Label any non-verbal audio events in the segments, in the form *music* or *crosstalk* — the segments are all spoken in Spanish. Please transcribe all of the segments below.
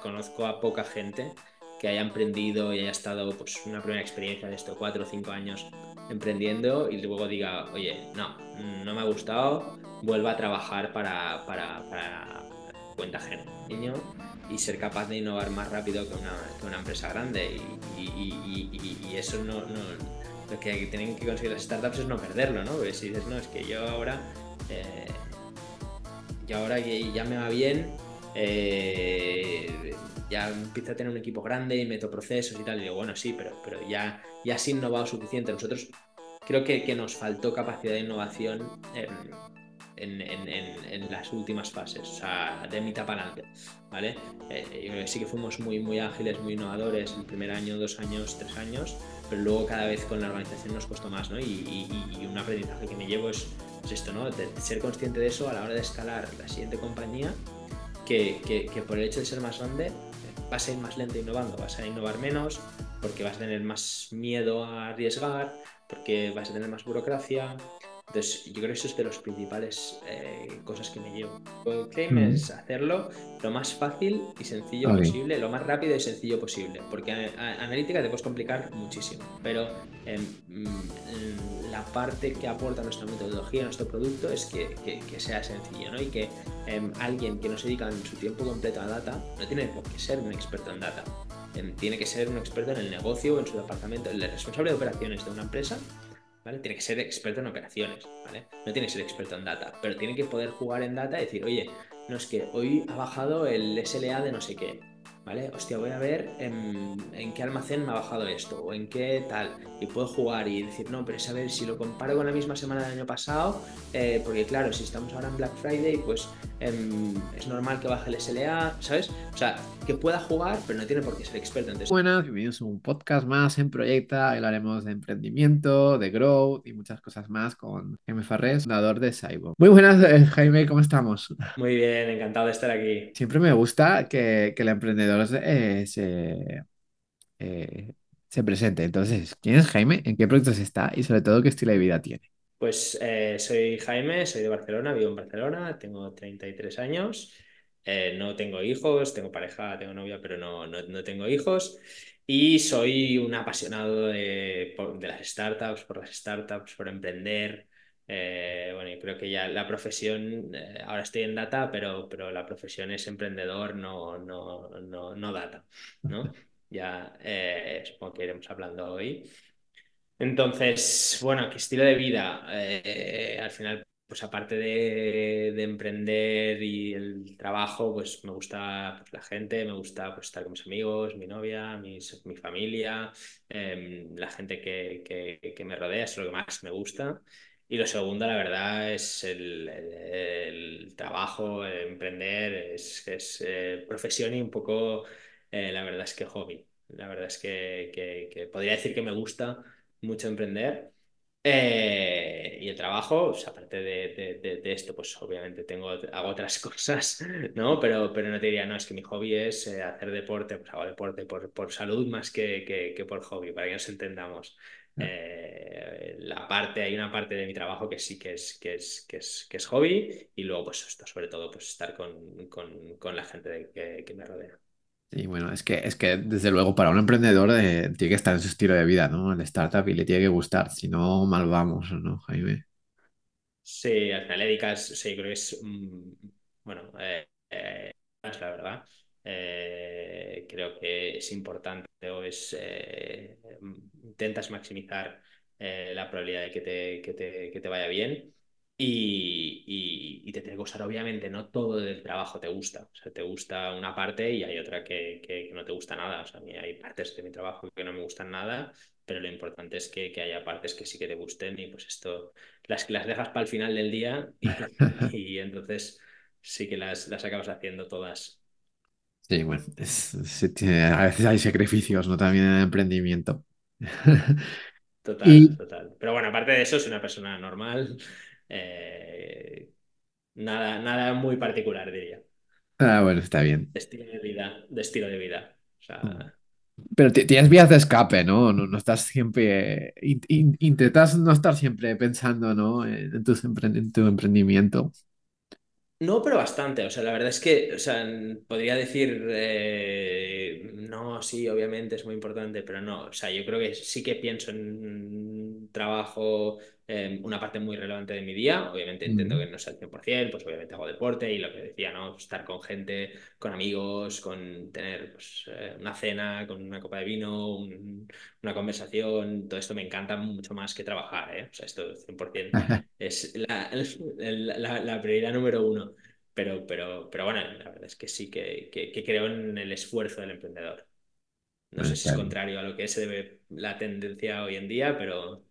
conozco a poca gente que haya emprendido y haya estado pues una primera experiencia de estos cuatro o cinco años emprendiendo y luego diga, oye, no, no me ha gustado, vuelva a trabajar para, para, para cuenta niño, y ser capaz de innovar más rápido que una, que una empresa grande. Y, y, y, eso no, no, lo que tienen que conseguir las startups es no perderlo, ¿no? Porque si dices, no, es que yo ahora, eh, yo ahora que ya me va bien, eh, ya empiezo a tener un equipo grande y meto procesos y tal. Y digo, bueno, sí, pero, pero ya, ya has innovado suficiente. Nosotros creo que, que nos faltó capacidad de innovación en, en, en, las últimas fases, o sea, de mitad para adelante, ¿vale? Eh, yo creo que sí que fuimos muy, muy ágiles, muy innovadores el primer año, dos años, tres años, pero luego cada vez con la organización nos costó más, ¿no? Y, y, y un aprendizaje que me llevo es, es esto, ¿no? De ser consciente de eso a la hora de escalar la siguiente compañía, que, que, que por el hecho de ser más grande vas a ir más lento innovando, vas a innovar menos porque vas a tener más miedo a arriesgar, porque vas a tener más burocracia. Entonces, yo creo que eso es de las principales eh, cosas que me llevo. Claim es hacerlo lo más fácil y sencillo posible, lo más rápido y sencillo posible, porque analítica te puedes complicar muchísimo, pero em, mm, la parte que aporta nuestra metodología, nuestro producto, es que, que, sea sencillo, ¿no? Y que em, alguien que no se dedica en su tiempo completo a data, no tiene por qué ser un experto en data, em, tiene que ser un experto en el negocio o en su departamento, el responsable de operaciones de una empresa tiene que ser experto en operaciones, ¿vale? No tiene que ser experto en data, pero tiene que poder jugar en data y decir, oye, no es que hoy ha bajado el SLA de no sé qué, ¿vale? Hostia, voy a ver en, qué almacén me ha bajado esto o en qué tal. Y puedo jugar y decir, no, pero es a ver si lo comparo con la misma semana del año pasado, eh, porque claro, si estamos ahora en Black Friday, pues em, es normal que baje el SLA, ¿sabes? O sea, que pueda jugar, pero no tiene por qué ser experto. Entonces... Buenas, bienvenidos a un podcast más en Proyecta. Hablaremos de emprendimiento, de growth y muchas cosas más con Jaime Farrés, fundador de Saibo. Muy buenas, eh, Jaime, ¿cómo estamos? Muy bien, encantado de estar aquí. Siempre me gusta que, que el emprendedor eh, se, eh, se presente. Entonces, ¿quién es Jaime? ¿En qué proyectos está? Y sobre todo, ¿qué estilo de vida tiene? Pues eh, soy Jaime, soy de Barcelona, vivo en Barcelona, tengo 33 años, no tengo hijos, tengo pareja, tengo novia, pero no, no, tengo hijos. Y soy un apasionado de, de, las startups, por las startups, por emprender, eh, bueno, yo creo que ya la profesión, eh, ahora estoy en data, pero, pero la profesión es emprendedor, no, no, no, no data, ¿no? *laughs* Ya eh, supongo que iremos hablando hoy. Entonces, bueno, ¿qué estilo de vida? al final, pues aparte de, de, emprender y el trabajo, pues me gusta pues, la gente, me gusta pues, estar con mis amigos, mi novia, mis, mi familia, em, la gente que, que, que me rodea, es lo que más me gusta. Y lo segundo, la verdad, es el, trabajo, emprender, es, es eh, profesión y un poco, eh, la verdad es que hobby. La verdad es que, podría decir que me gusta mucho emprender. Eh, y el trabajo, pues, aparte de, esto, pues obviamente tengo, hago otras *laughs* cosas, ¿no? Pero, pero no te diría, no, es que mi hobby es hacer deporte, pues hago deporte por, por salud más que, que, por hobby, para que nos entendamos. Eh, la parte, hay una parte de mi trabajo que sí que es, que es, que es, que es hobby y luego pues esto, sobre todo pues estar con, con, con la gente que, que, me rodea. Y bueno, es que, es que desde luego para un emprendedor eh, tiene que estar en su estilo de vida, ¿no? El startup y le tiene que gustar, si no, mal vamos, ¿no, Jaime? Sí, al final le dedicas, sí, creo que es, mm, bueno, eh, es la verdad. Eh, creo que es importante o es eh, intentas maximizar eh, la probabilidad de que te, que te, que te vaya bien y, y, te tiene que gustar, obviamente, no todo del trabajo te gusta. O sea, te gusta una parte y hay otra que, que, no te gusta nada. O sea, a mí hay partes de mi trabajo que no me gustan nada, pero lo importante es que, que haya partes que sí que te gusten y pues esto las, las dejas para el final del día y, *laughs* y entonces sí que las, las acabas haciendo todas Sí, bueno, a veces hay sacrificios, ¿no? También en el emprendimiento. *laughs* Total, total. Pero bueno, aparte de eso, es una persona normal. Eh, nada, nada muy particular, diría. Ah, bueno, está bien. De estilo de vida, de estilo de vida. Mm. Pero tienes vías de escape, ¿no? No, estás siempre. intentas no estar siempre pensando, ¿no? En, tu, en tu emprendimiento. No, pero bastante. O sea, la verdad es que, o sea, podría decir, eh, no, sí, obviamente es muy importante, pero no. O sea, yo creo que sí que pienso en trabajo, eh, una parte muy relevante de mi día. Obviamente entiendo que no es al 100%, pues obviamente hago deporte y lo que decía, ¿no? Estar con gente, con amigos, con tener pues, eh, una cena, con una copa de vino, un- una conversación, todo esto me encanta mucho más que trabajar, ¿eh? O sea, esto 100% *laughs* es la, la, la prioridad número uno. Pero, pero, pero bueno, la verdad es que sí que, que, que creo en el esfuerzo del emprendedor. No sé si es Está bien. contrario a lo que se debe la tendencia hoy en día, pero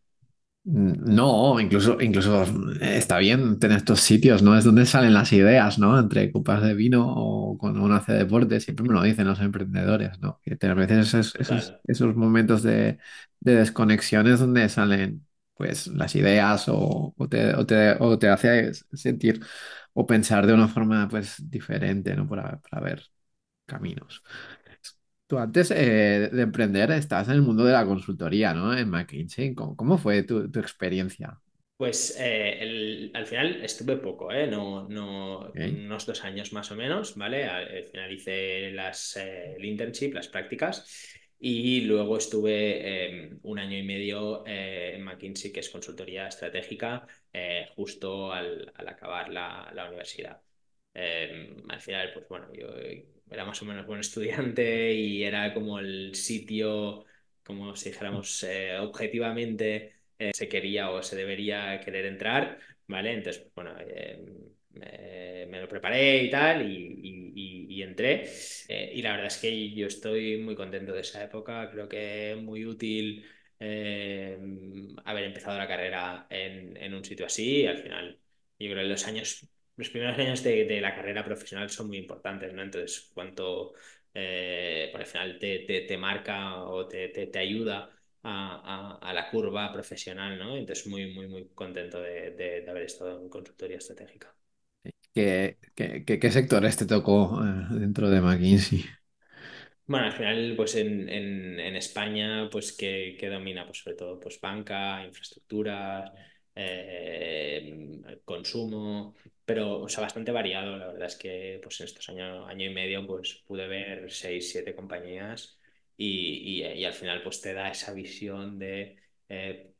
No, incluso, incluso está bien tener estos sitios, ¿no? Es donde salen las ideas, ¿no? Entre copas de vino o cuando uno hace deporte, siempre me lo dicen los emprendedores, ¿no? Que a veces esos, esos, esos momentos de, de desconexión es donde salen, pues, las ideas o, o te, o te, o te hace sentir o pensar de una forma, pues, diferente, ¿no? Para, para ver caminos. Tú antes eh, de emprender estás en el mundo de la consultoría, ¿no? En McKinsey. ¿Cómo, cómo fue tu, tu experiencia? Pues eh, el- al final estuve poco, ¿eh? No, no, Ok. unos dos años más o menos, ¿vale? Al, al final hice las, eh, el internship, las prácticas, y luego estuve eh, un año y medio eh, en McKinsey, que es consultoría estratégica, eh, justo al, al acabar la, la universidad. Eh, al final, pues bueno, yo era más o menos buen estudiante y era como el sitio, como si dijéramos, eh, objetivamente eh, se quería o se debería querer entrar, ¿vale? Entonces, bueno, eh, me, me lo preparé y tal, y, y- y- entré. Eh, y la verdad es que yo estoy muy contento de esa época, creo que muy útil eh, haber empezado la carrera en, en un sitio así, al final, yo creo que los años, los primeros años de, de la carrera profesional son muy importantes, ¿no? Entonces, cuanto... eh, por el final te, te, te marca o te, te, te ayuda a, a, a, la curva profesional, ¿no? Entonces, muy, muy, muy contento de, de, de haber estado en consultoría estratégica. ¿Qué, qué, qué- qué sectores te tocó eh, dentro de McKinsey? Bueno, al final, pues en, en, en España, pues que, que, domina, pues sobre todo, pues banca, infraestructuras, eh, consumo, pero, o sea, bastante variado. La verdad es que, pues en estos años, año y medio, pues pude ver seis, siete compañías y, y, y al final, pues te da esa visión de eh,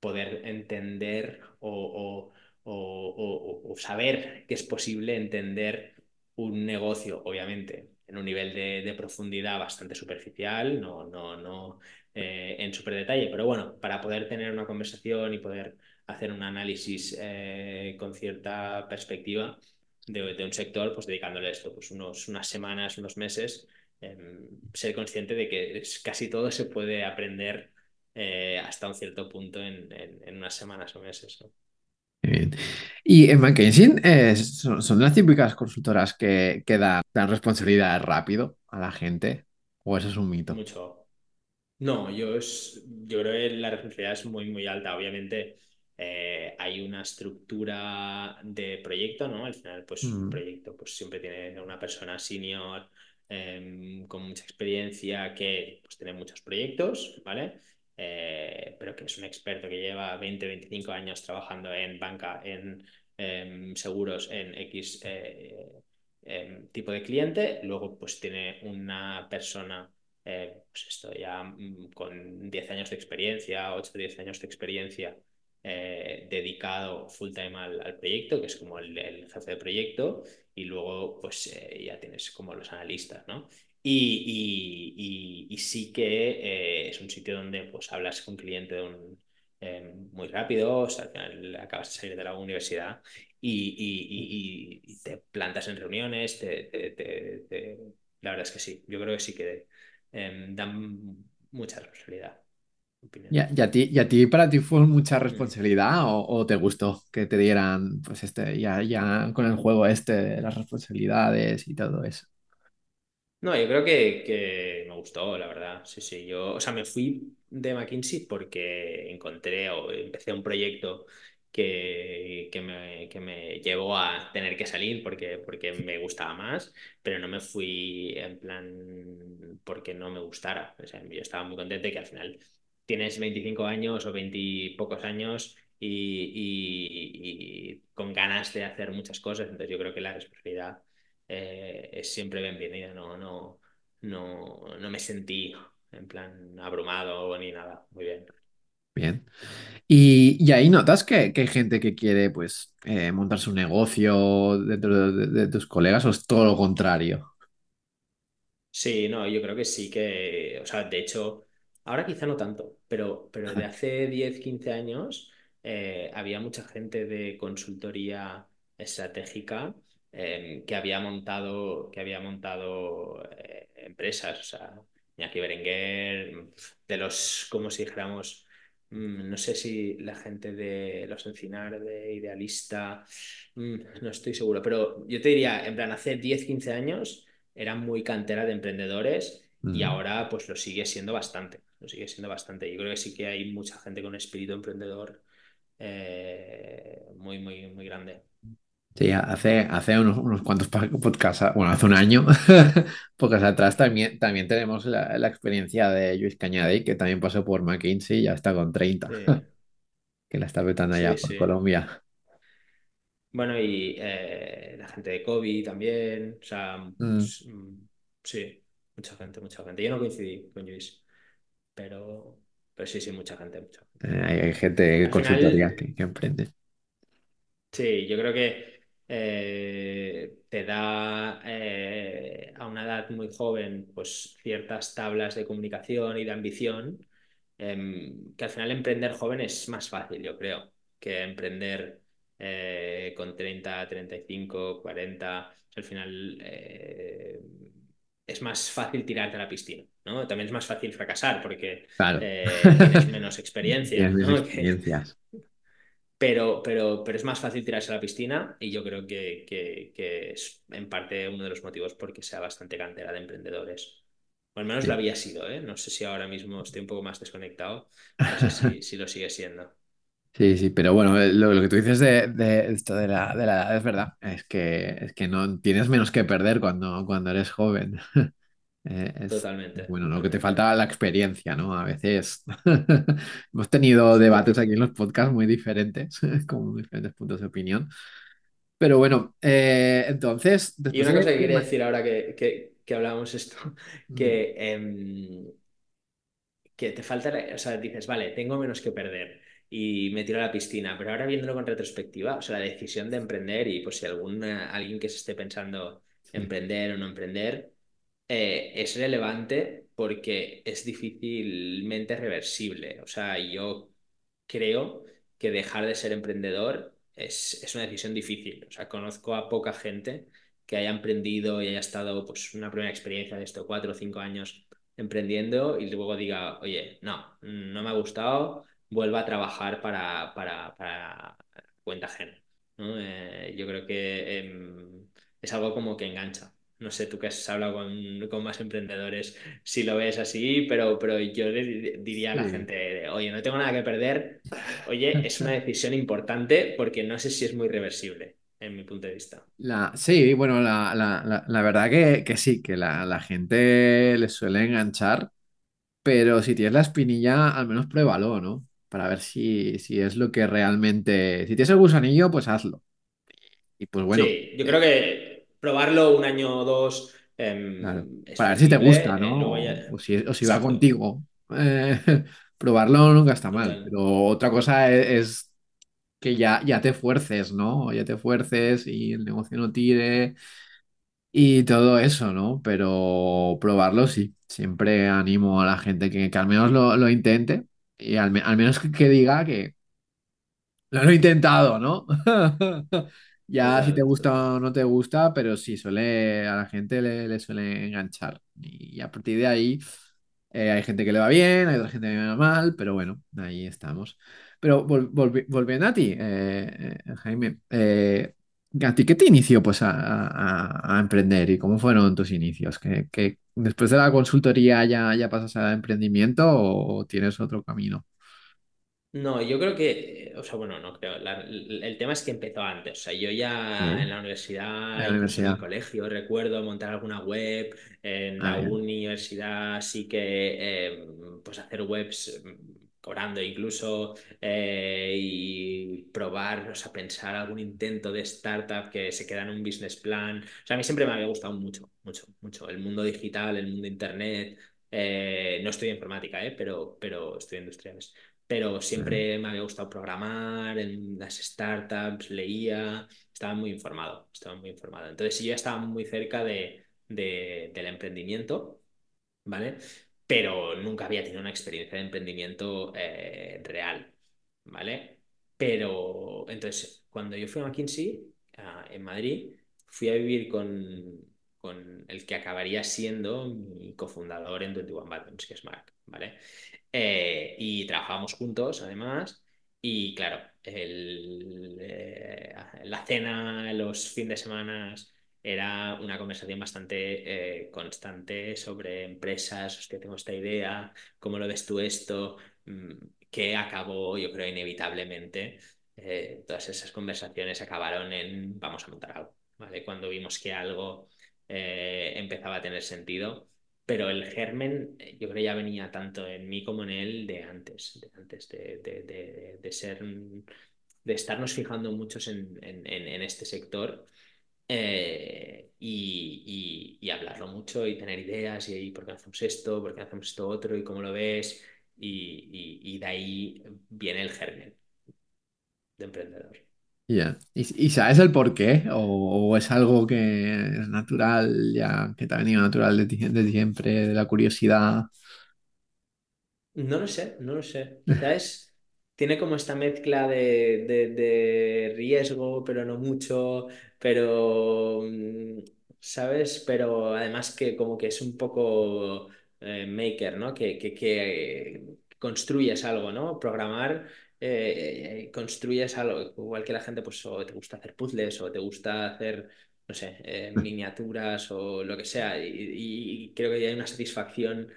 poder entender o, o, o, o, saber que es posible entender un negocio, obviamente, en un nivel de, de profundidad bastante superficial, no, no, no eh, en súper detalle, pero bueno, para poder tener una conversación y poder hacer un análisis eh, con cierta perspectiva de, de, un sector, pues dedicándole esto, pues unos, unas semanas, unos meses, eh, ser consciente de que casi todo se puede aprender eh, hasta un cierto punto en, en, en, unas semanas o meses. ¿no? Bien. Y en McKinsey eh, son, son, las típicas consultoras que, que dan, dan, responsabilidad rápido a la gente, o eso es un mito. Mucho. No, yo, es, yo creo que la responsabilidad es muy, muy alta. Obviamente eh, hay una estructura de proyecto, ¿no? Al final, pues un Mm. proyecto pues, siempre tiene una persona senior eh, con mucha experiencia que pues, tiene muchos proyectos, ¿vale? Eh, pero que es un experto que lleva 20, 25 años trabajando en banca, en eh, seguros, en X eh, em, tipo de cliente. Luego, pues tiene una persona, eh, pues esto ya mm, con 10 años de experiencia, 8 o 10 años de experiencia, eh, dedicado full time al, proyecto, que es como el, jefe de proyecto, y luego, pues eh, ya tienes como los analistas, ¿no? Y, y, y, sí que es un sitio donde pues hablas con cliente muy rápido, o sea, al final acabas de salir de la universidad y, y te plantas en reuniones, te, te, te, la verdad es que sí, yo creo que sí que eh, dan mucha responsabilidad. ¿Y a, y a ti, ¿Y a ti para ti fue mucha Mm. responsabilidad o, o te gustó que te dieran pues este ya, ya con el juego este de las responsabilidades y todo eso? No, yo creo que, que, me gustó, la verdad. Sí, sí. Yo, o sea, me fui de McKinsey porque encontré o empecé un proyecto que, que, me, que me llevó a tener que salir porque, porque me gustaba más, pero no me fui en plan porque no me gustara. O sea, yo estaba muy contento de que al final tienes 25 años o 20 pocos años y, y, con ganas de hacer muchas cosas. Entonces yo creo que la responsabilidad eh, es siempre bienvenida. No, no, no, no me sentí en plan abrumado ni nada. Muy bien. Bien. Y, y ahí notas que, que hay gente que quiere pues eh, montar su negocio dentro de, de tus colegas o es todo lo contrario. Sí, no, yo creo que sí que, o sea, de hecho, ahora quizá no tanto, pero, pero de hace 10, 15 años eh, había mucha gente de consultoría estratégica eh, que había montado, que había montado eh, empresas, o sea, Iñaki Berenguer, de los, como si dijéramos, no sé si la gente de los Encinar, de Idealista, mm, no estoy seguro, pero yo te diría, en plan, hace 10, 15 años era muy cantera de emprendedores y Mm. ahora pues lo sigue siendo bastante, lo sigue siendo bastante. Yo creo que sí que hay mucha gente con espíritu emprendedor eh, muy, muy, muy grande. Sí, hace, hace unos, unos cuantos podcasts, bueno, hace un año, *laughs* podcast atrás también, también tenemos la, la experiencia de Luis Cañadí, que también pasó por McKinsey y ya está con 30, Sí, *laughs* que la está petando allá sí, por sí. Colombia. Bueno, y eh, la gente de Kobe también, o sea, Mm. s- mm, sí, mucha gente, mucha gente. Yo no coincidí con Luis, pero, pero sí, sí, mucha gente, mucha gente. Eh, hay, gente de Al consultoría final, que, que emprende. Sí, yo creo que eh, te da eh, a una edad muy joven pues ciertas tablas de comunicación y de ambición, em, que al final emprender joven es más fácil, yo creo, que emprender eh, con treinta, treinta y cinco, cuarenta. Al final es más fácil tirarte a la piscina, ¿no? También es más fácil fracasar porque Claro. tienes menos *laughs* experiencia, *laughs* experiencias. Pero, pero, pero es más fácil tirarse a la piscina y yo creo que, que, que es en parte uno de los motivos por que sea bastante cantera de emprendedores. O al menos lo había sido, ¿eh? No sé si ahora mismo estoy un poco más desconectado. *laughs* No sé si, si lo sigue siendo. sí, sí, pero bueno, eh, lo, lo que tú dices de, de esto de la, de la edad es verdad. Es que, es que no tienes menos que perder cuando, cuando eres joven. *laughs* Eh, es Totalmente, bueno, lo que te totalmente. falta la experiencia, ¿no? A veces *laughs* hemos tenido debates aquí en los podcasts muy diferentes, *laughs* con diferentes puntos de opinión. Pero bueno, eh, entonces, Y una de... cosa que quería decir ahora que, que, que hablábamos esto, *laughs* que, em, que te falta, la- o sea, dices, vale, tengo menos que perder y me tiro a la piscina, pero ahora viéndolo con retrospectiva, o sea, la decisión de emprender y pues si algún, alguien que se esté pensando emprender o no emprender, eh, es relevante porque es difícilmente reversible. O sea, yo creo que dejar de ser emprendedor es, es una decisión difícil. O sea, conozco a poca gente que haya emprendido y haya estado pues una primera experiencia de esto, cuatro o cinco años emprendiendo y luego diga, oye, no, no me ha gustado, vuelva a trabajar para, para, para cuenta ajena. ¿no? Eh, yo creo que em, es algo como que engancha. No sé, tú que has hablado con, con más emprendedores, si lo ves así, pero, pero yo le di- diría a la sí. gente, oye, no tengo nada que perder, oye, *laughs* es una decisión importante porque no sé si es muy reversible, en mi punto de vista. La, sí, bueno, la, la, la, verdad que, que sí, que la, la gente le suele enganchar, pero si tienes la espinilla, al menos pruébalo, ¿no? Para ver si, si es lo que realmente... Si tienes el gusanillo, pues hazlo. Y pues bueno. Sí, yo creo que probarlo un año o dos Claro, em, para ver si te gusta, eh, ¿no? luego ya... O, si, o si va contigo. Eh, *laughs* probarlo nunca está mal, total, pero otra cosa e- es, que ya, ya te fuerces, ¿no? Ya te fuerces y el negocio no tire y todo eso, ¿no? Pero probarlo sí. Siempre animo a la gente que, que al menos lo, lo intente y al, me- al menos que, que diga que lo he intentado, ¿no? *laughs* Ya si te gusta o no te gusta, pero sí, suele, a la gente le, le suele enganchar. Y a partir de ahí eh, hay gente que le va bien, hay otra gente que le va mal, pero bueno, ahí estamos. Pero vol- volvi- volviendo a ti, eh, eh, Jaime, ¿a ti qué te inició pues, a, a- a emprender y cómo fueron tus inicios? ¿Que, que después de la consultoría ya, ya pasas al emprendimiento o tienes otro camino? No, yo creo que, eh, o sea, bueno, no creo. la- el tema es que empezó antes. O sea, yo ya en Sí. la En universidad, la en el colegio, recuerdo montar alguna web. En Ah, la bien. universidad sí que, eh, pues hacer webs. cobrando incluso, eh, y probar, o sea, pensar algún intento de startup que se queda en un business plan. O sea, a mí siempre me había gustado mucho, mucho, mucho el mundo digital, el mundo internet. Eh, no estoy en informática, ¿eh? pero, pero estoy en industriales. Pero siempre me había gustado programar en las startups, leía, estaba muy informado, estaba muy informado. Entonces, yo ya estaba muy cerca de, de, del emprendimiento, ¿vale? pero nunca había tenido una experiencia de emprendimiento eh, real, ¿vale? Pero entonces, cuando yo fui a McKinsey, en Madrid, fui a vivir con, con, el que acabaría siendo mi cofundador en 21 Buttons, que es Mark, ¿vale? Eh, y trabajábamos juntos, además, y claro, el, eh, la cena, los fines de semana era una conversación bastante eh, constante sobre empresas, hostia, tengo esta idea, cómo lo ves tú esto, mm, que acabó, yo creo, inevitablemente. Todas esas conversaciones acabaron en vamos a montar algo, ¿vale? Cuando vimos que algo eh, empezaba a tener sentido, pero el germen yo creo ya venía tanto en mí como en él de antes, de antes de, de, de, ser, de estarnos fijando muchos en, en, este sector eh, y, hablarlo mucho y tener ideas y, por qué hacemos esto, por qué hacemos esto otro y cómo lo ves. Y, de ahí viene el germen de emprendedor. Ya. ¿Y, sabes el por qué? ¿O, es algo que es natural, ya que te ha venido natural de siempre, de la curiosidad? No lo sé, no lo sé. *laughs* ¿Sabes? tiene como esta mezcla de, riesgo, pero no mucho, pero, mm, ¿sabes? Pero además que como que es un poco eh, maker, ¿no? Que, que, construyes algo, ¿no? Programar, eh, construyes algo, igual que la gente, pues o te gusta hacer puzzles o te gusta hacer, no sé, eh, miniaturas o lo que sea, y, creo que hay una satisfacción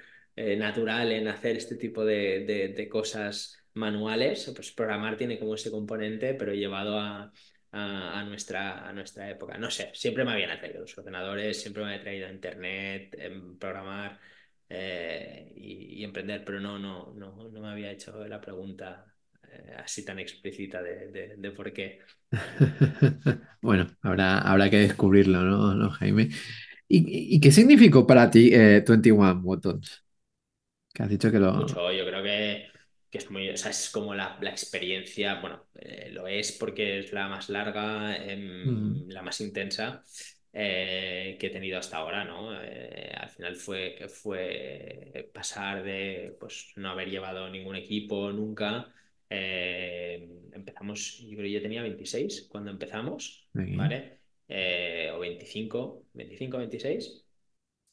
natural en hacer este tipo de cosas manuales, pues programar tiene como ese componente, pero llevado a, a, nuestra, a nuestra época. No sé, siempre me habían atraído los ordenadores, siempre me había traído internet, em, programar eh, y, emprender, pero no, no, no, no me había hecho la pregunta eh, así tan explícita de, de, por qué. *laughs* bueno, habrá, habrá que descubrirlo, ¿no, Jaime? ¿Y, ¿Y, qué significó para ti 21 eh, Buttons? Que has dicho que lo... Mucho, yo creo que que es muy, o sea, es como la, la experiencia, bueno, eh, lo es porque es la más larga, em, la más intensa eh, que he tenido hasta ahora, ¿no? Eh, al final fue, fue pasar de pues, no haber llevado ningún equipo nunca. Empezamos, yo creo que yo tenía 26 cuando empezamos, ¿vale? o 25, 25, 26,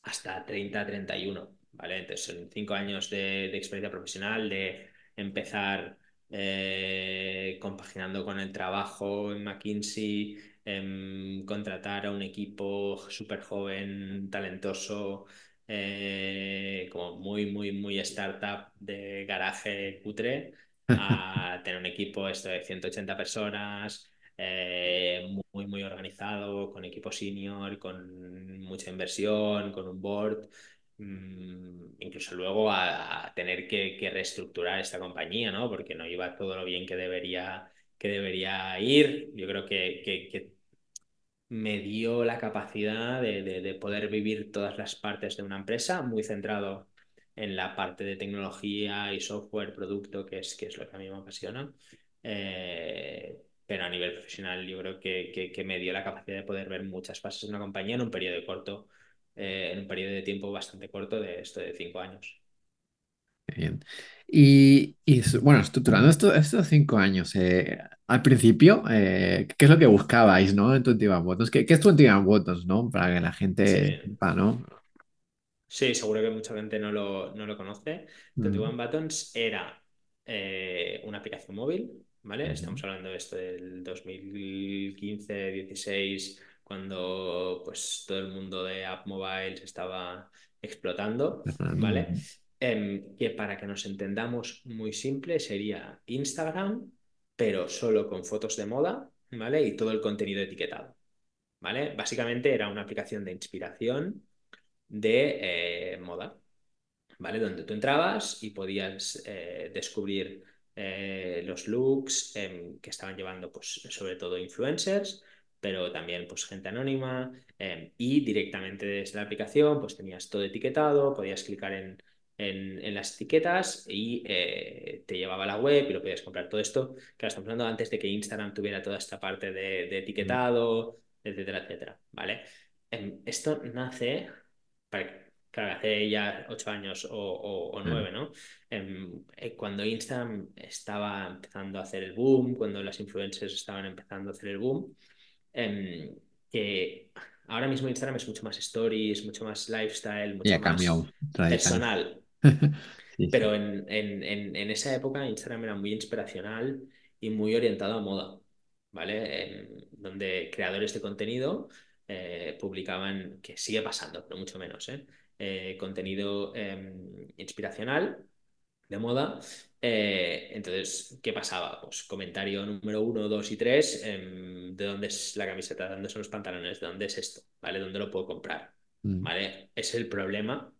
hasta 30, 31, ¿vale? Entonces son cinco años de, de experiencia profesional, de empezar eh, compaginando con el trabajo en McKinsey, em, contratar a un equipo súper joven, talentoso, eh, como muy, muy, muy startup de garaje cutre, a tener un equipo esto de 180 personas, eh, muy, muy organizado, con equipo senior, con mucha inversión, con un board. Mm, incluso luego a, tener que, reestructurar esta compañía, ¿no? Porque no iba todo lo bien que debería, que debería ir. Yo creo que, me dio la capacidad de, poder vivir todas las partes de una empresa, muy centrado en la parte de tecnología y software, producto, que es, que es lo que a mí me apasiona. Eh, pero a nivel profesional yo creo que, me dio la capacidad de poder ver muchas fases de una compañía en un periodo corto eh, en un periodo de tiempo bastante corto de esto de cinco años. Bien. Y, bueno, estructurando estos cinco años, eh, al principio, eh, ¿qué es lo que buscabais, ¿no? En 21 Buttons. ¿Qué, qué es 21 Buttons, ¿no? Para que la gente sí. ¿no? Sí, seguro que mucha gente no lo, no lo conoce. 21 Buttons era una aplicación móvil, ¿vale? Estamos hablando de esto del 2015, 16 cuando pues todo el mundo de app mobiles estaba explotando, ¿vale? Em, que para que nos entendamos muy simple sería Instagram, pero solo con fotos de moda, ¿vale? Y todo el contenido etiquetado, ¿vale? Básicamente era una aplicación de inspiración de eh, moda, ¿vale? Donde tú entrabas y podías eh, descubrir eh, los looks em, que estaban llevando, pues, sobre todo influencers, pero también, pues, gente anónima em, y directamente desde la aplicación, pues, tenías todo etiquetado, podías clicar en, en, las etiquetas y eh, te llevaba a la web y lo podías comprar. Todo esto, que estamos hablando antes de que Instagram tuviera toda esta parte de, etiquetado, etcétera, etcétera, ¿vale? Em, esto nace, claro, hace ya ocho años o, nueve, ¿no? Em, eh, cuando Instagram estaba empezando a hacer el boom, cuando las influencers estaban empezando a hacer el boom, em, que ahora mismo Instagram es mucho más stories, mucho más lifestyle, mucho más personal. *laughs* Pero En, esa época Instagram era muy inspiracional y muy orientado a moda, ¿vale? donde creadores de contenido eh, publicaban, que sigue pasando, pero mucho menos, ¿eh? Eh, contenido em, inspiracional de moda. entonces, ¿qué pasaba? Pues comentario número uno, dos y tres, em, ¿de dónde es la camiseta? ¿De dónde son los pantalones? ¿De dónde es esto? ¿Vale? ¿Dónde lo puedo comprar? Mm. ¿Vale? Es el problema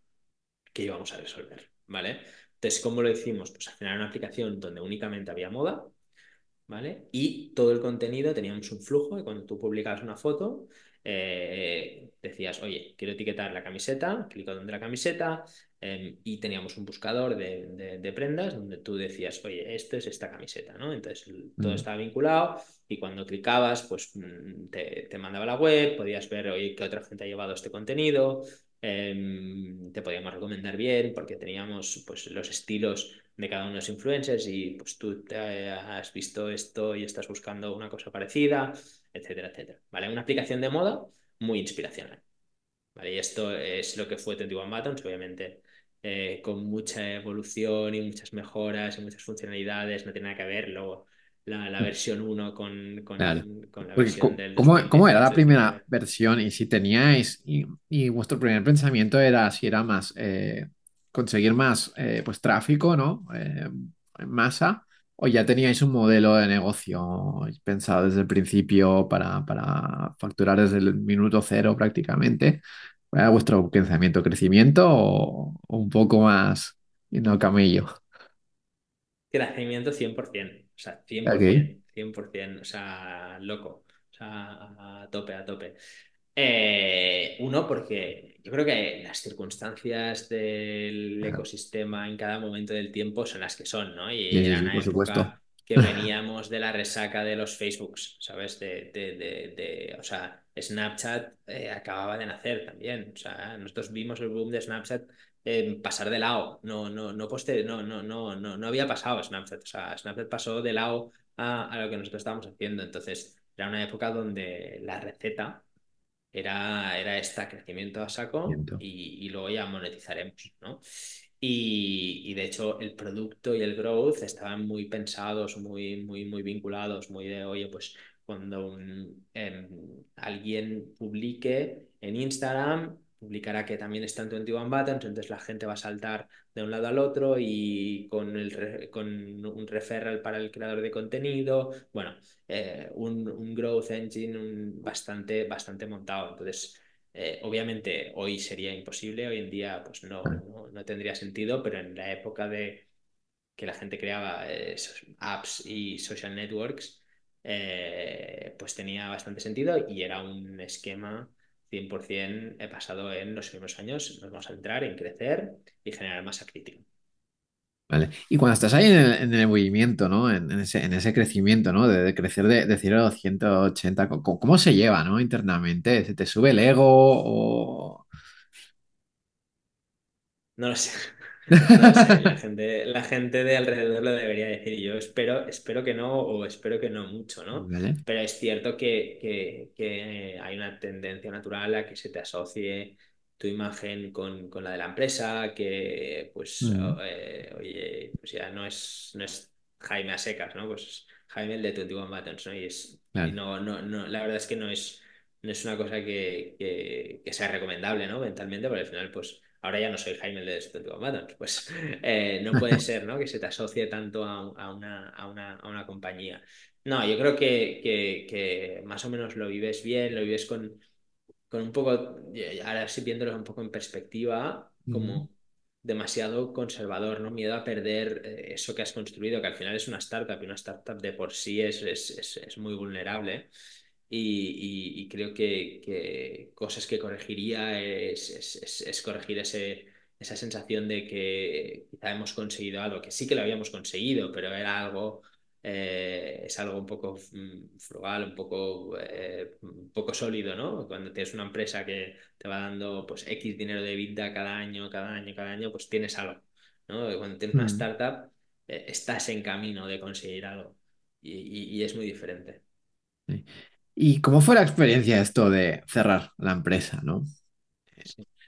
que íbamos a resolver, ¿vale? Entonces, ¿cómo lo hicimos? Pues al final una aplicación donde únicamente había moda, ¿vale? Y todo el contenido, teníamos un flujo y cuando tú publicabas una foto, eh, decías, oye, quiero etiquetar la camiseta, clico donde la camiseta em, y teníamos un buscador de, prendas donde tú decías, oye, esto es esta camiseta, ¿no? Entonces todo estaba vinculado y cuando clicabas, pues mm, te, te mandaba la web, podías ver, oye, qué otra gente ha llevado este contenido, Em, te podíamos recomendar bien porque teníamos pues, los estilos de cada uno de los influencers y pues tú te has visto esto y estás buscando una cosa parecida, etcétera, etcétera. ¿Vale? Una aplicación de moda muy inspiracional. ¿Vale? Y esto es lo que fue 21 Buttons, obviamente eh, con mucha evolución y muchas mejoras y muchas funcionalidades, no tiene nada que ver. Luego la, mm. versión 1 con, con, la versión del... ¿cómo, era la primera versión? Y si teníais, y, vuestro primer pensamiento era si era más, eh, conseguir más eh, pues tráfico, ¿no? Eh, en masa, o ya teníais un modelo de negocio pensado desde el principio para, para facturar desde el minuto cero prácticamente. ¿Era vuestro pensamiento? ¿Crecimiento o, un poco más y no camello? Crecimiento 100%. O sea, 100%, 100%, o sea, loco, o sea, a tope, a tope. Eh, uno, porque yo creo que las circunstancias del ecosistema en cada momento del tiempo son las que son, ¿no? Y sí, sí, por supuesto. que *laughs* veníamos de la resaca de los Facebooks, ¿sabes? De, de, de, o sea, Snapchat eh, acababa de nacer también. O sea, nosotros vimos el boom de Snapchat pasar de lado. No, no, no, poste, no, no, no, no, no había pasado Snapchat. O sea, Snapchat pasó de lado a, lo que nosotros estábamos haciendo. Entonces, era una época donde la receta era, era este crecimiento a saco y, y, luego ya monetizaremos, ¿no? Y, y, de hecho el producto y el growth estaban muy pensados, muy, muy, muy vinculados, muy de, oye, pues cuando em, alguien publique en Instagram, publicará que también está en 21 Buttons, entonces la gente va a saltar de un lado al otro y con, el, con un referral para el creador de contenido, bueno, eh, un, growth engine bastante, bastante montado. Entonces, eh, obviamente hoy sería imposible, hoy en día pues no, no, tendría sentido, pero en la época de que la gente creaba eh, apps y social networks, pues tenía bastante sentido y era un esquema 100% he pasado en los últimos años, nos vamos a entrar en crecer y generar masa crítica. Vale. Y cuando estás ahí en el, movimiento, ¿no? En, ese, crecimiento, ¿no? De, crecer de, de 0 a 280, ¿cómo, se lleva, ¿no? Internamente? ¿Se te sube el ego o...? No lo sé. La gente, la gente de alrededor lo debería decir. Yo espero, espero que no, o espero que no mucho, ¿no? Pero es cierto que, que, hay una tendencia natural a que se te asocie tu imagen con, con la de la empresa, que pues, eh, oye, pues ya no es, no es Jaime a secas, ¿no? Pues Jaime el de 21 Buttons, ¿no? Y, es, no, no, no, la verdad es que no es, no es una cosa que, que sea recomendable, ¿no? Mentalmente, porque al final, pues ahora ya no soy Jaime de Studio Buttons, pues *laughs* eh, no puede ser ¿no? que se te asocie tanto a, una, a, una, a una, compañía. No, yo creo que, que, más o menos lo vives bien, lo vives con, con un poco, ahora sí viéndolo un poco en perspectiva, como demasiado conservador, ¿no? Miedo a perder eh, eso que has construido, que al final es una startup y una startup de por sí es, es, es, muy vulnerable. Y, y, creo que, que, cosas que corregiría es, es corregir ese, esa sensación de que quizá hemos conseguido algo, que sí que lo habíamos conseguido, pero era algo eh, es algo un poco mm, frugal, un poco, eh, un poco sólido, ¿no? Cuando tienes una empresa que te va dando pues X dinero de vida cada año, cada año, cada año, pues tienes algo, ¿no? Cuando tienes una mm. startup, eh, estás en camino de conseguir algo y, es muy diferente. ¿Y cómo fue la experiencia esto de cerrar la empresa, no?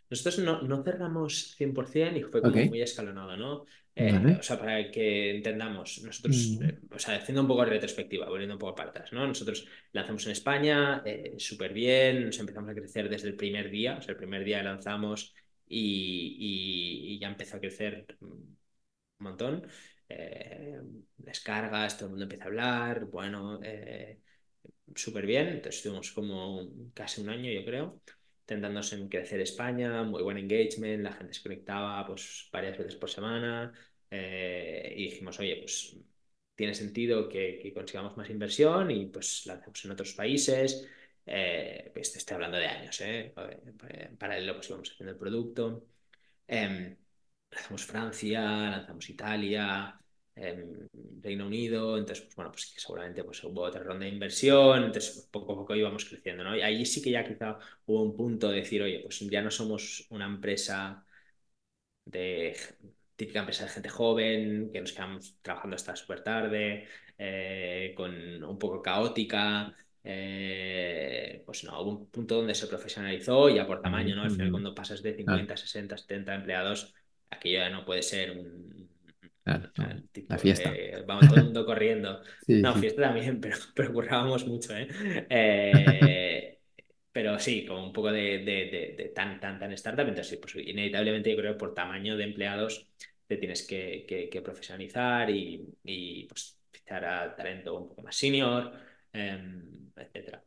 Nosotros no, no cerramos 100% y fue como muy escalonado, ¿no? Eh, o sea, para que entendamos, nosotros, mm. eh, o sea, haciendo un poco de retrospectiva, volviendo un poco para atrás, ¿no? Nosotros lanzamos en España, eh, súper bien, nos empezamos a crecer desde el primer día, o sea, el primer día lanzamos y, ya empezó a crecer un montón. descargas, todo el mundo empieza a hablar, bueno, súper bien, entonces estuvimos como casi un año, yo creo intentándose en crecer España, muy buen engagement, la gente se conectaba pues varias veces por semana eh, y dijimos, oye, pues tiene sentido que, consigamos más inversión y pues la hacemos en otros países. Eh, pues estoy hablando de años, ¿eh? En paralelo pues íbamos haciendo el producto. Eh, lanzamos Francia, lanzamos Italia, Reino Unido, entonces, pues bueno, pues seguramente pues, hubo otra ronda de inversión, entonces pues, poco a poco íbamos creciendo, ¿no? Y ahí sí que ya quizá hubo un punto de decir, oye, pues ya no somos una empresa de típica empresa de gente joven, que nos quedamos trabajando hasta súper tarde, eh, con un poco caótica, eh, pues no, hubo un punto donde se profesionalizó ya por tamaño, ¿no? Al final cuando pasas de 50, 60, 70 empleados, aquello ya no puede ser un la fiesta. vamos todo el mundo corriendo. *laughs* no, fiesta también, *laughs* pero, pero currábamos mucho, ¿eh? ¿eh? pero sí, como un poco de, de, de, tan, tan, tan startup. Entonces, sí, pues inevitablemente yo creo que por tamaño de empleados te tienes que, que, profesionalizar y, y pues fichar a talento un poco más senior, eh, etc.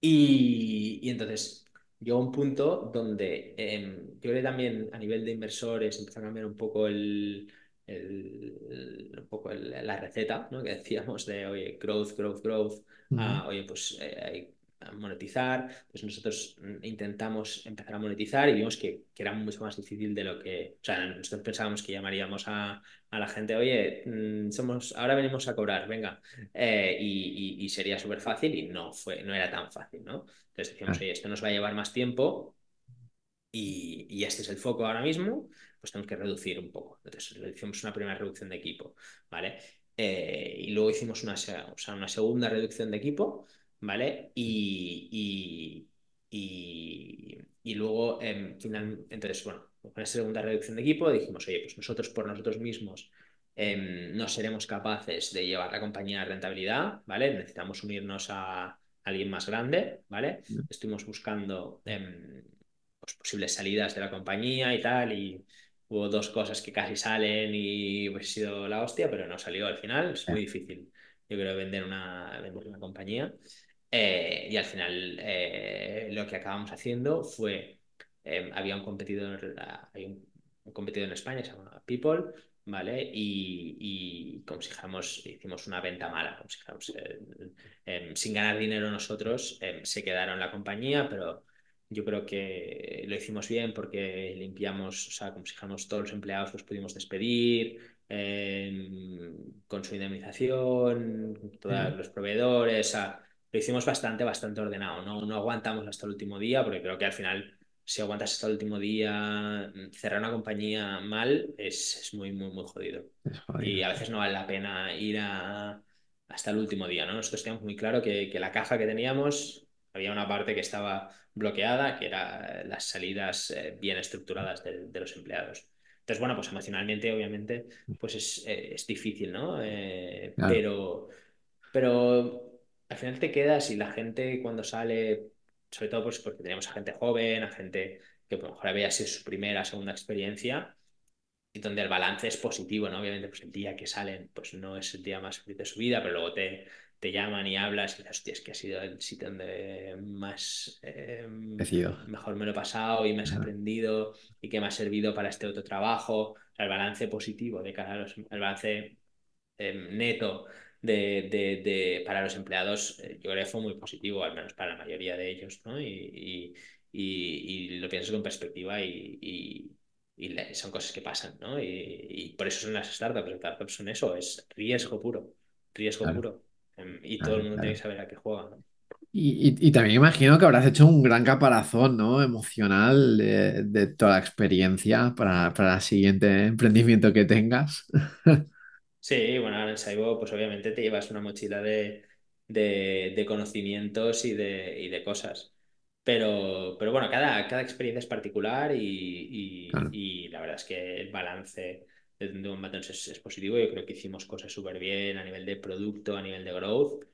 Y, y entonces, llegó un punto donde em, yo creo que también a nivel de inversores empezó a cambiar un poco el, un poco la receta, ¿no? Que decíamos de, oye, growth, growth, growth, oye, pues eh, hay monetizar, pues nosotros intentamos empezar a monetizar y vimos que, que, era mucho más difícil de lo que, o sea, nosotros pensábamos que llamaríamos a, a la gente, oye, mm, somos, ahora venimos a cobrar, venga, eh, y, y, sería súper fácil y no fue, no era tan fácil, ¿no? Entonces decíamos, oye, esto nos va a llevar más tiempo y, y este es el foco ahora mismo, pues tenemos que reducir un poco. Entonces hicimos una primera reducción de equipo, ¿vale? Eh, y luego hicimos una, o sea, una segunda reducción de equipo, ¿vale? Y, y, y, luego, em, final, entonces, bueno, con esa segunda reducción de equipo dijimos, oye, pues nosotros por nosotros mismos em, no seremos capaces de llevar la compañía a rentabilidad, ¿vale? Necesitamos unirnos a alguien más grande, ¿vale? Estuvimos buscando em, pues, posibles salidas de la compañía y tal, y hubo dos cosas que casi salen y pues ha sido la hostia, pero no salió al final. Es muy difícil, yo creo, vender una, vender una compañía. Eh, y al final eh, lo que acabamos haciendo fue, eh, había un competidor, hay un, competidor en España se llama People, ¿vale? Y, y como si dijéramos, hicimos una venta mala, como si dijéramos, sin ganar dinero nosotros, se quedaron la compañía, pero yo creo que lo hicimos bien porque limpiamos, o sea, como si dijéramos, todos los empleados los pudimos despedir, con su indemnización, todos los proveedores, o sea, lo hicimos bastante, bastante ordenado. No, no aguantamos hasta el último día porque creo que al final, si aguantas hasta el último día, cerrar una compañía mal es, es muy, muy, muy jodido. Y a veces no vale la pena ir a, hasta el último día, ¿no? Nosotros teníamos muy claro que, que la caja que teníamos, había una parte que estaba bloqueada, que era las salidas eh, bien estructuradas de, los empleados. Entonces, bueno, pues emocionalmente, obviamente, pues es, eh, es difícil, ¿no? Eh, pero, pero al final te quedas y la gente cuando sale, sobre todo pues porque tenemos a gente joven, a gente que a lo mejor había sido su primera, segunda experiencia, y donde el balance es positivo, ¿no? Obviamente, pues el día que salen, pues no es el día más feliz de su vida, pero luego te, te llaman y hablas y dices, hostia, es que ha sido el sitio donde más eh, mejor me lo he pasado y me has aprendido y que me ha servido para este otro trabajo. el balance positivo de cara a los, el balance em, neto de, para los empleados, eh, yo creo que fue muy positivo, al menos para la mayoría de ellos, ¿no? Y, lo piensas con perspectiva y, son cosas que pasan, ¿no? Y, por eso son las startups. Las startups son eso, es riesgo puro, riesgo puro. Em, y todo el mundo tiene que saber a qué juega, Y, también imagino que habrás hecho un gran caparazón, ¿no? Emocional de, toda la experiencia para, para el siguiente emprendimiento que tengas. *laughs* Sí, bueno, en Saibo, pues obviamente te llevas una mochila de, conocimientos y de, y de cosas. Pero, pero bueno, cada, cada experiencia es particular y, la verdad es que el balance de un es, es, positivo. Yo creo que hicimos cosas súper bien a nivel de producto, a nivel de growth.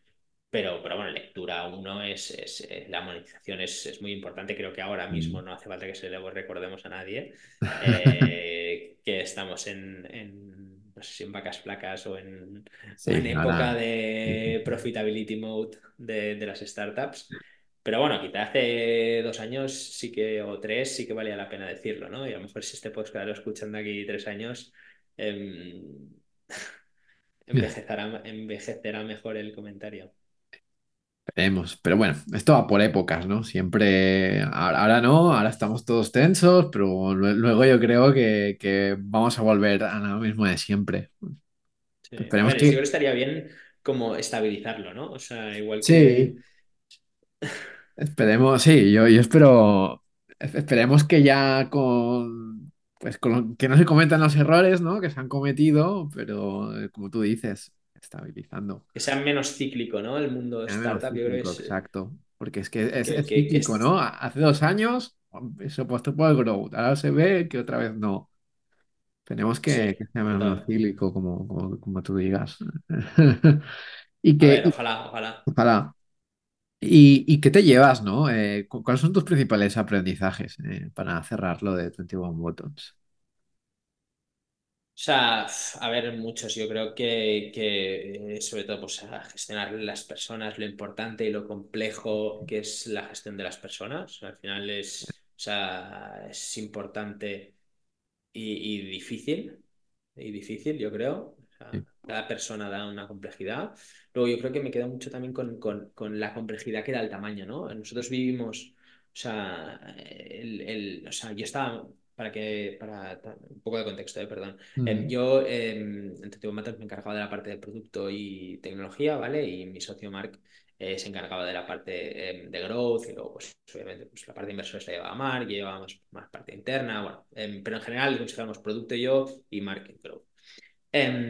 Pero, pero bueno, lectura uno es, es, la monetización es, muy importante. Creo que ahora mismo mm. no hace falta que se le recordemos a nadie *laughs* eh, que estamos en no sé si en vacas flacas o en, época de *laughs* profitability mode de, las startups. Pero bueno, quizá hace dos años sí que, o tres, sí que valía la pena decirlo, ¿no? Y a lo mejor si este podcast lo escuchando aquí tres años, em, *laughs* envejecerá, envejecerá mejor el comentario. Veremos, pero bueno, esto va por épocas, ¿no? Siempre, ahora, no, ahora estamos todos tensos, pero luego yo creo que, vamos a volver a lo mismo de siempre. Esperemos que... estaría bien como estabilizarlo, ¿no? O sea, igual que... Sí. *laughs* Esperemos, sí, yo, yo espero, esperemos que ya con, pues con que no se cometan los errores, ¿no? Que se han cometido, pero eh, como tú dices, estabilizando. Que sea menos cíclico, ¿no? El mundo startup, yo creo que es... Exacto, porque es que es, cíclico, ¿no? Hace dos años eso puesto por el growth, ahora se ve que otra vez no. Tenemos que, que sea menos cíclico, como, como, tú digas. *laughs* y que, ojalá, ojalá. Ojalá. ¿Y, ¿Y, qué te llevas, no? Eh, ¿Cuáles son tus principales aprendizajes eh, para cerrarlo de 21 Buttons? O sea, a ver, muchos. Yo creo que, que, sobre todo pues, a gestionar las personas, lo importante y lo complejo que es la gestión de las personas. Al final es, o sea, es importante y, difícil. Y difícil, yo creo. Cada persona da una complejidad. Luego yo creo que me quedo mucho también con, con, con la complejidad que da el tamaño, ¿no? Nosotros vivimos, o sea, el, el, o sea yo estaba para que para un poco de contexto, eh, perdón. Em, yo en Tetivo Matters me encargaba de la parte de producto y tecnología, ¿vale? Y mi socio Mark eh, se encargaba de la parte em, de growth y luego, pues, obviamente, pues, la parte de inversores la llevaba Mark, y llevaba más, parte interna, bueno, em, pero en general consideramos producto yo y Mark en growth.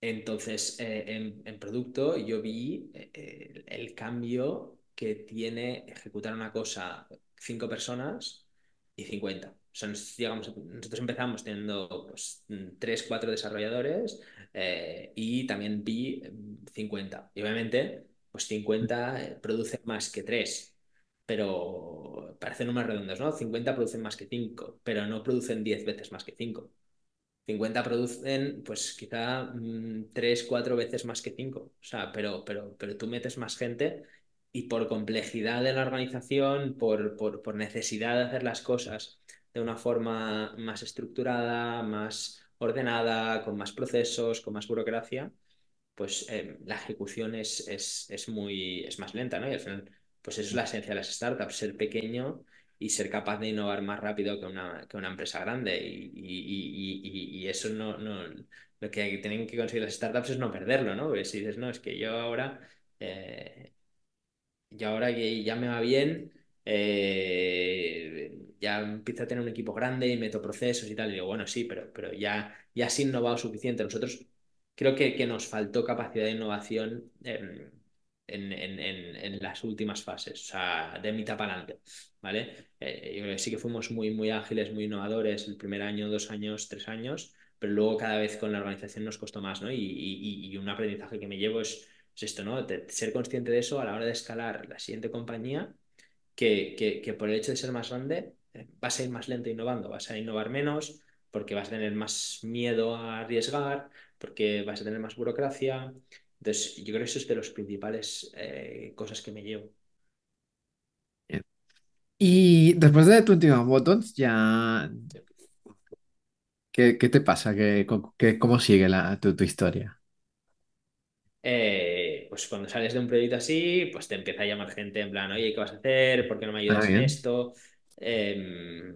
entonces, eh, en, producto yo vi el cambio que tiene ejecutar una cosa cinco personas y 50. O sea, nosotros empezamos teniendo pues, 3, 4 desarrolladores eh, y también vi 50. Y obviamente, pues 50 eh, producen más que 3, pero parecen números redondos, ¿no? 50 producen más que 5, pero no producen 10 veces más que 5. 50 producen, pues quizá 3, mm, 4 veces más que 5. O sea, pero, pero, pero tú metes más gente y por complejidad de la organización, por, por, necesidad de hacer las cosas de una forma más estructurada, más ordenada, con más procesos, con más burocracia, pues eh, la ejecución es, es, muy, es más lenta, ¿no? Y al final, pues eso es la esencia de las startups, ser pequeño y ser capaz de innovar más rápido que una, que una empresa grande. Y, y, y, eso no, no, lo que tienen que conseguir las startups es no perderlo, ¿no? Porque si dices, no, es que yo ahora... Eh, y ahora que ya me va bien, eh, ya empiezo a tener un equipo grande y meto procesos y tal. Y digo, bueno, sí, pero, pero ya, ya has innovado suficiente. Nosotros creo que, que nos faltó capacidad de innovación en, en, las últimas fases, o sea, de mitad para adelante, ¿vale? Eh, sí que fuimos muy, muy ágiles, muy innovadores el primer año, dos años, tres años, pero luego cada vez con la organización nos costó más, ¿no? y un aprendizaje que me llevo es esto, ¿no? ser consciente de eso a la hora de escalar la siguiente compañía, que, que, por el hecho de ser más grande eh, vas a ir más lento innovando, vas a innovar menos porque vas a tener más miedo a arriesgar, porque vas a tener más burocracia Entonces, yo creo que eso es de las principales eh, cosas que me llevo. Bien. Y después de 21 Buttons, ya... ¿Qué, qué te pasa? ¿Qué, qué- cómo sigue la, tu, tu historia? Eh, pues cuando sales de un proyecto así, pues te empieza a llamar gente en plan, oye, ¿qué vas a hacer? ¿Por qué no me Ah, ayudas en esto? Eh,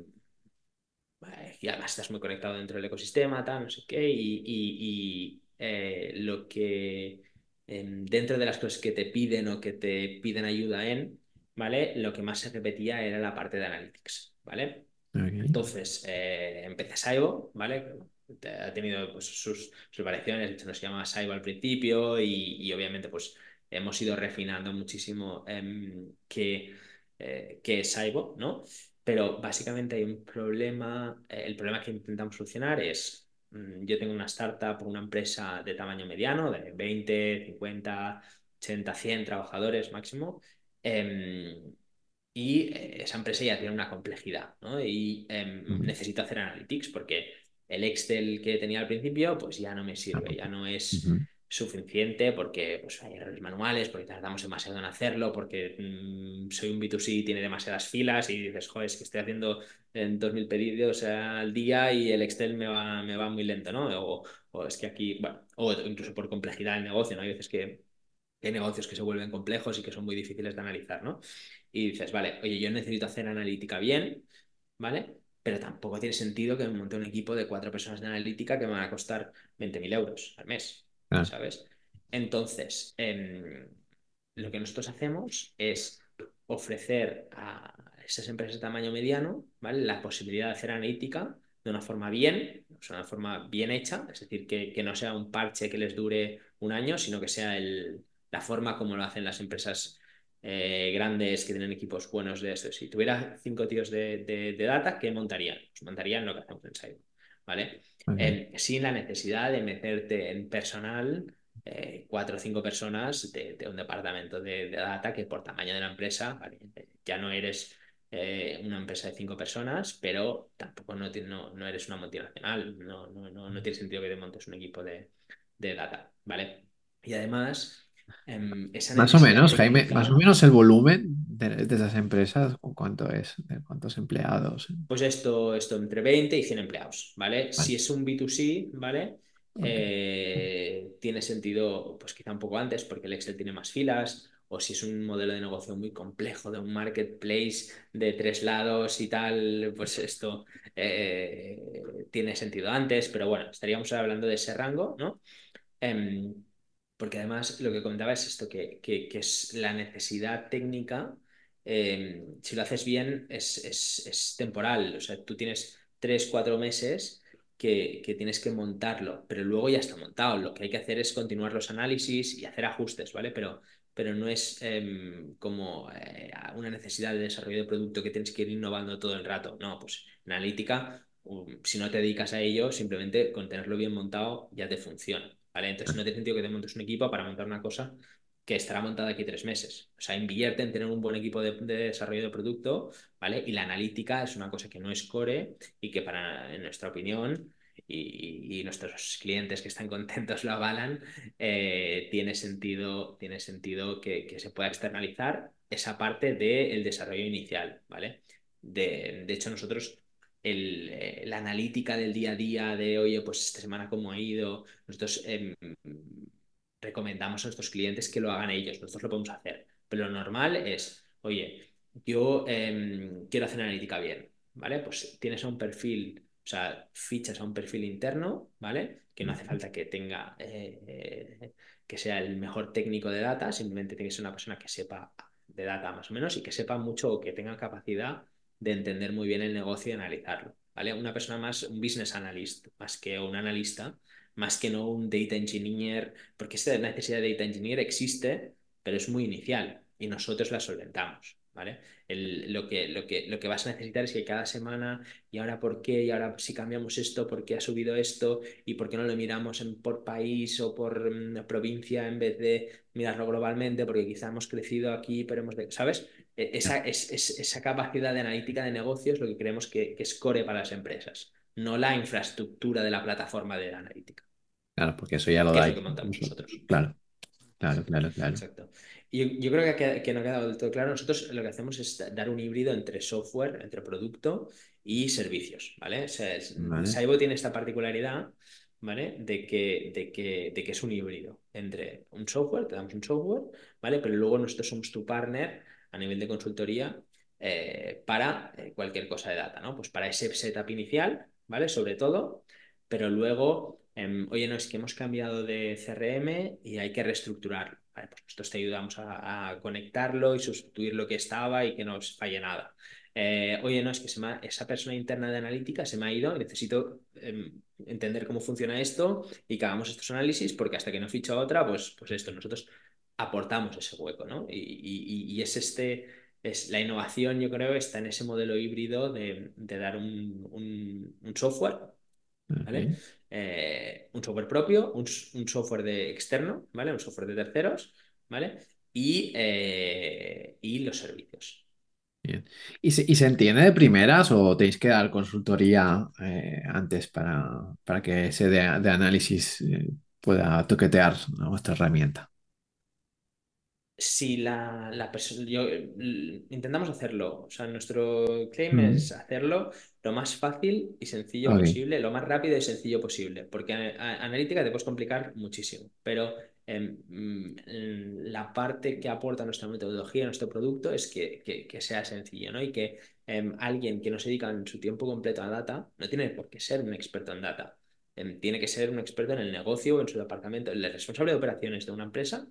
y además estás muy conectado dentro del ecosistema, tal, no sé qué, y, y- y, eh, lo que dentro de las cosas que te piden o que te piden ayuda en, ¿vale? Lo que más se repetía era la parte de analytics, ¿vale? Entonces, eh, empecé Saibo, ¿vale? Ha tenido pues, sus, sus variaciones, de hecho nos llamaba Saibo al principio y, y obviamente pues hemos ido refinando muchísimo em, qué, eh, qué es Saibo, ¿no? Pero básicamente hay un problema, eh, el problema que intentamos solucionar es, yo tengo una startup, una empresa de tamaño mediano, de 20, 50, 80, 100 trabajadores máximo, em, y eh, esa empresa ya tiene una complejidad, ¿no? Y em, Mm, necesito hacer analytics porque el Excel que tenía al principio pues ya no me sirve, ya no es suficiente porque pues, hay errores manuales, porque tardamos demasiado en hacerlo, porque mm, soy un B2C y tiene demasiadas filas y dices, joder, es que estoy haciendo en 2.000 pedidos al día y el Excel me va, me va muy lento, ¿no? O, o es que aquí, bueno, o incluso por complejidad del negocio, ¿no? Hay veces que hay negocios que se vuelven complejos y que son muy difíciles de analizar, ¿no? Y dices, vale, oye, yo necesito hacer analítica bien, ¿vale? Pero tampoco tiene sentido que me monte un equipo de cuatro personas de analítica que me van a costar 20.000 euros al mes, ¿sabes? Entonces, em, lo que nosotros hacemos es ofrecer a esas empresas de tamaño mediano, ¿vale? La posibilidad de hacer analítica de una forma bien, o sea, una forma bien hecha, es decir, que, que no sea un parche que les dure un año, sino que sea el, la forma como lo hacen las empresas eh, grandes que tienen equipos buenos de esto. Si tuviera cinco tíos de, de, de data, ¿qué montarían? Pues montarían lo que hacemos en Cyber, ¿vale? Eh, sin la necesidad de meterte en personal eh, cuatro o cinco personas de, de un departamento de, de, data que por tamaño de la empresa, ¿vale? ya no eres eh, una empresa de cinco personas, pero tampoco no, no, no eres una multinacional, no, no, no, no, tiene sentido que te montes un equipo de, de data, ¿vale? Y además, esa Más o menos, Jaime, más o menos el volumen de, de esas empresas, ¿cu- ¿cuánto es? ¿De cuántos empleados? Pues esto, esto entre 20 y 100 empleados, ¿vale? Vale, Si es un B2C, ¿vale? Eh, tiene sentido, pues quizá un poco antes, porque el Excel tiene más filas, o si es un modelo de negocio muy complejo, de un marketplace de tres lados y tal, pues esto eh, tiene sentido antes, pero bueno, estaríamos hablando de ese rango, ¿no? Em, porque además lo que comentaba es esto, que, que, que es la necesidad técnica, eh, si lo haces bien, es, es, es, temporal. O sea, tú tienes tres, cuatro meses que, que, tienes que montarlo, pero luego ya está montado. Lo que hay que hacer es continuar los análisis y hacer ajustes, ¿vale? Pero, pero no es eh, como eh, una necesidad de desarrollo de producto que tienes que ir innovando todo el rato. No, pues analítica, um, si no te dedicas a ello, simplemente con tenerlo bien montado ya te funciona. ¿Vale? Entonces no tiene sentido que te montes un equipo para montar una cosa que estará montada aquí tres meses. O sea, invierte en tener un buen equipo de, de, desarrollo de producto, ¿vale? Y la analítica es una cosa que no es core y que para, en nuestra opinión, y, y nuestros clientes que están contentos lo avalan, eh, tiene sentido, tiene sentido que, que, se pueda externalizar esa parte del desarrollo inicial, ¿vale? De, de hecho, nosotros el, eh, la analítica del día a día de, oye, pues esta semana cómo ha ido, nosotros eh, recomendamos a nuestros clientes que lo hagan ellos, nosotros lo podemos hacer, pero lo normal es, oye, yo eh, quiero hacer analítica bien, ¿vale? Pues tienes un perfil, o sea, fichas a un perfil interno, ¿vale? Que no hace falta que tenga, eh, que sea el mejor técnico de data, simplemente tiene que ser una persona que sepa de data más o menos y que sepa mucho o que tenga capacidad de entender muy bien el negocio y analizarlo, ¿vale? Una persona más, un business analyst, más que un analista, más que no un data engineer, porque esta necesidad de data engineer existe, pero es muy inicial y nosotros la solventamos, ¿vale? El, lo, que, lo, que, lo que vas a necesitar es que cada semana, y ahora por qué, y ahora si cambiamos esto, por qué ha subido esto, y por qué no lo miramos en, por país o por um, provincia en vez de mirarlo globalmente, porque quizá hemos crecido aquí, pero hemos, de, ¿sabes? Esa, es, es, esa, capacidad de analítica de negocios lo que creemos que, que, es core para las empresas, no la infraestructura de la plataforma de la analítica. Claro, porque eso ya lo Que es lo que montamos nosotros. Claro. Claro, claro, claro. Exacto. Y yo, creo que, que, no ha quedado del todo claro. Nosotros lo que hacemos es dar un híbrido entre software, entre producto y servicios, ¿vale? O sea, Saibo tiene esta particularidad, ¿vale? De que, de, que, de que es un híbrido entre un software, te damos un software, ¿vale? Pero luego nosotros somos tu partner a nivel de consultoría eh, para eh, cualquier cosa de data, ¿no? Pues para ese setup inicial, ¿vale? Sobre todo, pero luego, em, oye, no, es que hemos cambiado de CRM y hay que reestructurarlo. Vale, pues nosotros te ayudamos a, conectarlo y sustituir lo que estaba y que no os falle nada. Eh, oye, no, es que esa persona interna de analítica se me ha ido, necesito em, entender cómo funciona esto y que hagamos estos análisis porque hasta que no ficha otra, pues, pues esto, nosotros aportamos ese hueco, ¿no? Y, es este, es la innovación, yo creo, está en ese modelo híbrido de, dar un, software, ¿vale? Eh, un software propio, un, software de externo, ¿vale? Un software de terceros, ¿vale? Y, eh, y los servicios. ¿Y se, entiende de primeras o tenéis que dar consultoría eh, antes para, para, que ese de, análisis pueda toquetear a vuestra herramienta? Si la, la persona, yo, intentamos hacerlo, o sea, nuestro claim es hacerlo lo más fácil y sencillo posible, lo más rápido y sencillo posible, porque analítica te puedes complicar muchísimo, pero mm, la parte que aporta nuestra metodología, nuestro producto, es que, que, sea sencillo, ¿no? Y que em, alguien que no se dedica en su tiempo completo a data, no tiene por qué ser un experto en data, em, tiene que ser un experto en el negocio, en su departamento, el responsable de operaciones de una empresa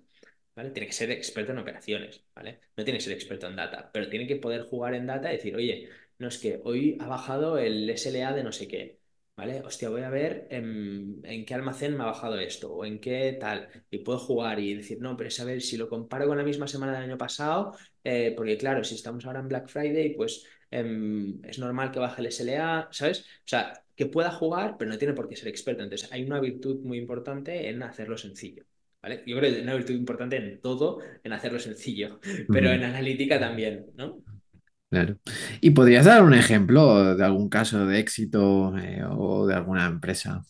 tiene que ser experto en operaciones, ¿vale? No tiene que ser experto en data, pero tiene que poder jugar en data y decir, oye, no es que hoy ha bajado el SLA de no sé qué, ¿vale? Hostia, voy a ver en, qué almacén me ha bajado esto o en qué tal. Y puedo jugar y decir, no, pero es a ver, si lo comparo con la misma semana del año pasado, eh, porque claro, si estamos ahora en Black Friday, pues em, es normal que baje el SLA, ¿sabes? O sea, que pueda jugar, pero no tiene por qué ser experto. Entonces, hay una virtud muy importante en hacerlo sencillo. Yo creo que es una virtud importante en todo, en hacerlo sencillo, *laughs* pero en analítica también, ¿no? Claro. ¿Y podrías dar un ejemplo de algún caso de éxito eh, o de alguna empresa?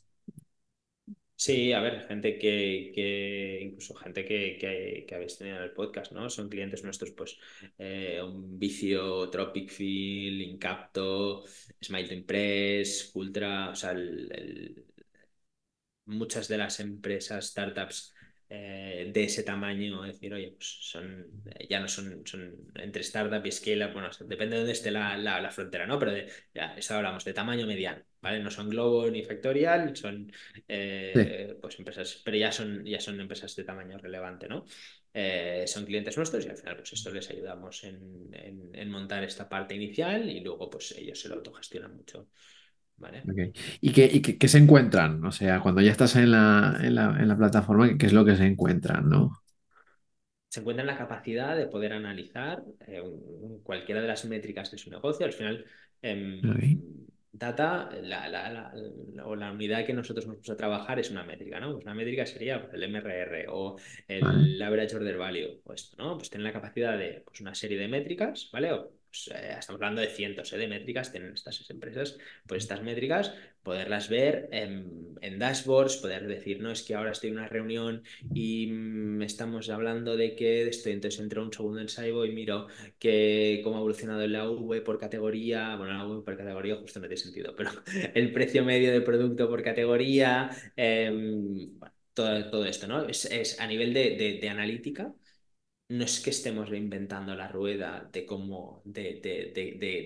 Sí, a ver, gente que, incluso gente que, habéis tenido en el podcast, ¿no? Son clientes nuestros, pues, eh, un vicio, Tropic Field, Incapto, Smile to Impress, Ultra, o sea, muchas de las empresas, startups eh, de ese tamaño, decir, oye, pues son, ya no son, son entre startup y scale bueno, depende de dónde esté la, la, frontera, ¿no? Pero ya, esto hablamos de tamaño mediano, ¿vale? No son Globo ni Factorial, son eh, pues empresas, pero ya son, ya son empresas de tamaño relevante, ¿no? Eh, son clientes nuestros y al final pues esto les ayudamos en, en, montar esta parte inicial y luego pues ellos se lo autogestionan mucho. ¿Y, qué, se encuentran? O sea, cuando ya estás en la, en la, plataforma, ¿qué es lo que se encuentran, no? Se encuentran la capacidad de poder analizar eh, cualquiera de las métricas de su negocio. Al final, em, data, la, o la unidad que nosotros nos vamos a trabajar es una métrica, ¿no? Pues una métrica sería pues, el MRR o el average order value, o esto, ¿no? Pues tener la capacidad de pues, una serie de métricas, ¿vale? Pues, eh, estamos hablando de cientos eh, de métricas, tienen estas empresas, pues estas métricas, poderlas ver en, dashboards, poder decir, no, es que ahora estoy en una reunión y mm, estamos hablando de que estoy, entonces entro un segundo en Saibo y miro que cómo ha evolucionado el AV por categoría, bueno, la V por categoría justo no tiene sentido, pero *laughs* el precio medio de producto por categoría, em, todo, todo, esto, ¿no? Es, a nivel de analítica no es que estemos reinventando la rueda de cómo, de,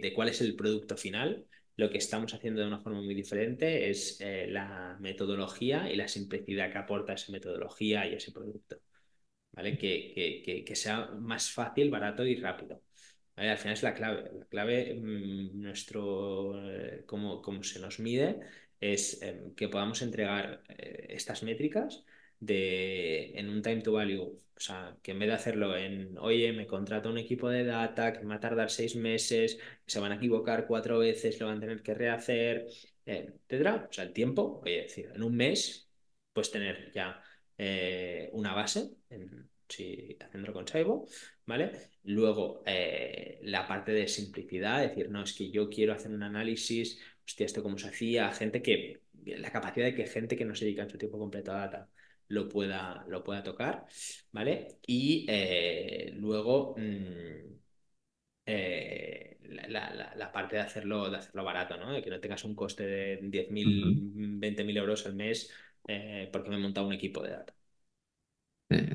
de, cuál es el producto final. Lo que estamos haciendo de una forma muy diferente es eh, la metodología y la simplicidad que aporta esa metodología y ese producto. ¿Vale? Que, que, sea más fácil, barato y rápido. Al final es la clave. La clave, mm, nuestro, eh, como, se nos mide, es em, que podamos entregar eh, estas métricas de, en un time to value. O sea, que en vez de hacerlo en, oye, me contrata un equipo de data que me va a tardar seis meses, se van a equivocar cuatro veces, lo van a tener que rehacer, eh, etcétera. O sea, el tiempo, oye, decir, en un mes puedes tener ya eh, una base, en, si haciéndolo con Saibo, ¿vale? Luego, eh, la parte de simplicidad, decir, no, es que yo quiero hacer un análisis, hostia, esto cómo se hacía, gente que, la capacidad de que gente que no se dedica en su tiempo completo a data lo pueda, lo pueda tocar, ¿vale? Y eh, luego mm, eh, la, la- la parte de hacerlo, de hacerlo barato, ¿no? De que no tengas un coste de Ujú. 10.000, 20.000 euros al mes eh, porque me he montado un equipo de data.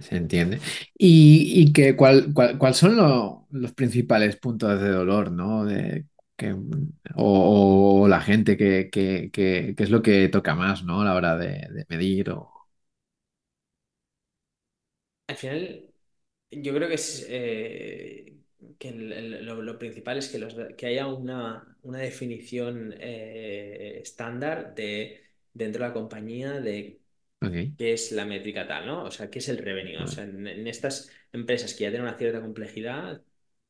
Se entiende. ¿Y, y que, cuál, cuál, cuál son lo- los principales puntos de dolor, ¿no? De, que, o, o la gente que, que, que, que es lo que toca más, ¿no? A la hora de, de medir o... Al final, yo creo que es eh, que el- el- lo, lo principal es que, los, que haya una, una definición eh, estándar de, dentro de la compañía de Ok, qué es la métrica tal, ¿no? O sea, qué es el revenue. O vale. sea, en, en estas empresas que ya tienen una cierta complejidad,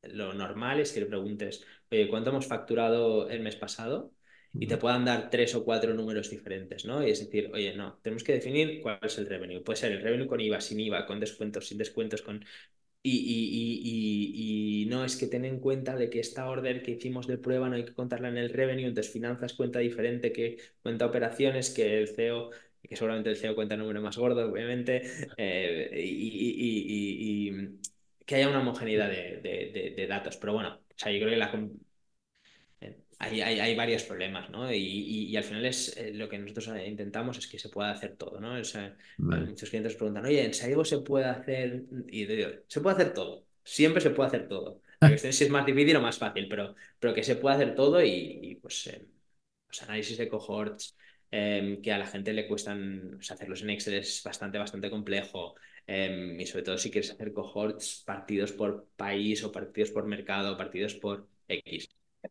lo normal es que le preguntes, oye, ¿cuánto hemos facturado el mes pasado? Y te puedan dar tres o cuatro números diferentes, ¿no? Y es decir, oye, no, tenemos que definir cuál es el revenue. Puede ser el revenue con IVA, sin IVA, con descuentos, sin descuentos, con y, y- y- y- no es que ten en cuenta de que esta order que hicimos de prueba no hay que contarla en el revenue, entonces finanzas cuenta diferente que cuenta operaciones, que el CEO, que seguramente el CEO cuenta número más gordo, obviamente, eh, y, y- y- y- que haya una homogeneidad de, de- de- de datos. Pero bueno, o sea, yo creo que la, Hay, hay, hay varios problemas, ¿no? Y, y- y al final es eh, lo que nosotros eh, intentamos es que se pueda hacer todo, ¿no? O sea, Vale. muchos clientes preguntan, oye, ¿en Saigo se puede hacer? Y te digo, se puede hacer todo. Siempre se puede hacer todo. *laughs* La cuestión es si es más difícil o más fácil, pero, pero que se puede hacer todo y, y, pues eh, los análisis de cohorts eh, que a la gente le cuestan, o sea, hacerlos en Excel es bastante, bastante complejo. eh, y sobre todo si quieres hacer cohorts partidos por país o partidos por mercado, partidos por X.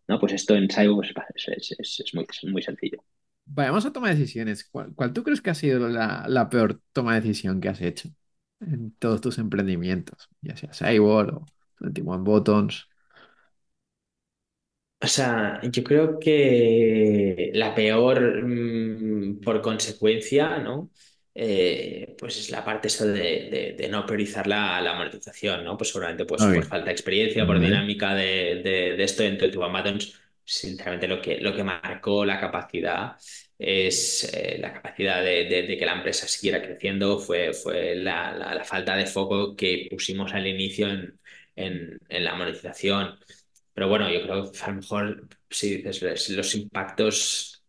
No, pues esto en Saigo pues, es, es- es- es muy, es muy sencillo. Vayamos a tomar decisiones. ¿Cuál, cuál tú crees que ha sido la, la peor toma de decisión que has hecho en todos tus emprendimientos? Ya sea Cyborg o 21 Buttons. O sea, yo creo que la peor mm, por consecuencia, ¿no? Eh, pues es la parte eso de, de- de no priorizar la, la monetización, ¿no? Pues seguramente pues por falta de experiencia, por dinámica de, de, esto de tu Amazons, sinceramente lo que, lo que marcó la capacidad es eh, la capacidad de, de- de que la empresa siguiera creciendo, fue, fue la, la- la falta de foco que pusimos al inicio en, en en la monetización. Pero bueno, yo creo que a lo mejor si dices los impactos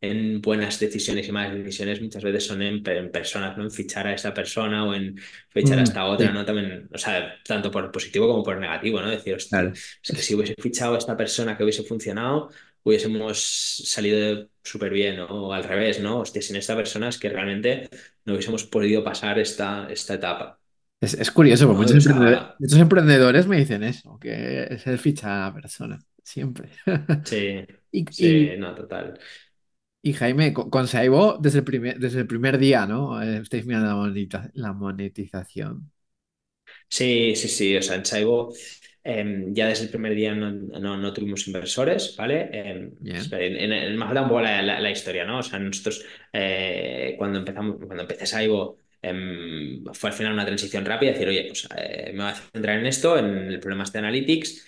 en buenas decisiones y malas decisiones muchas veces son en, en personas, ¿no? En fichar a esta persona o en fichar a Mm, esta otra, sí, ¿no? También, o sea, tanto por positivo como por negativo, ¿no? Decir, claro. es que si hubiese fichado a esta persona que hubiese funcionado, hubiésemos salido súper bien, ¿no? O al revés, ¿no? Hostia, sin esta persona es que realmente no hubiésemos podido pasar esta, esta etapa, es, es curioso, porque ¿no? muchos emprendedores, muchos emprendedores me dicen eso, que es el ficha a la persona, siempre. sí, *laughs* Y, sí, y, no, total. Y Jaime, con, con Saibo, desde el primer, desde el primer día, ¿no? Eh, estáis mirando la monetiza- la monetización. Sí, sí, sí. O sea, en Saibo em, ya desde el primer día no, no- no tuvimos inversores, ¿vale? Em, en, en- me un poco la, la- la historia, ¿no? O sea, nosotros eh, cuando empezamos, cuando empecé Saibo, em, fue al final una transición rápida, decir, oye, pues eh, me voy a centrar en esto, en el problema este de Analytics,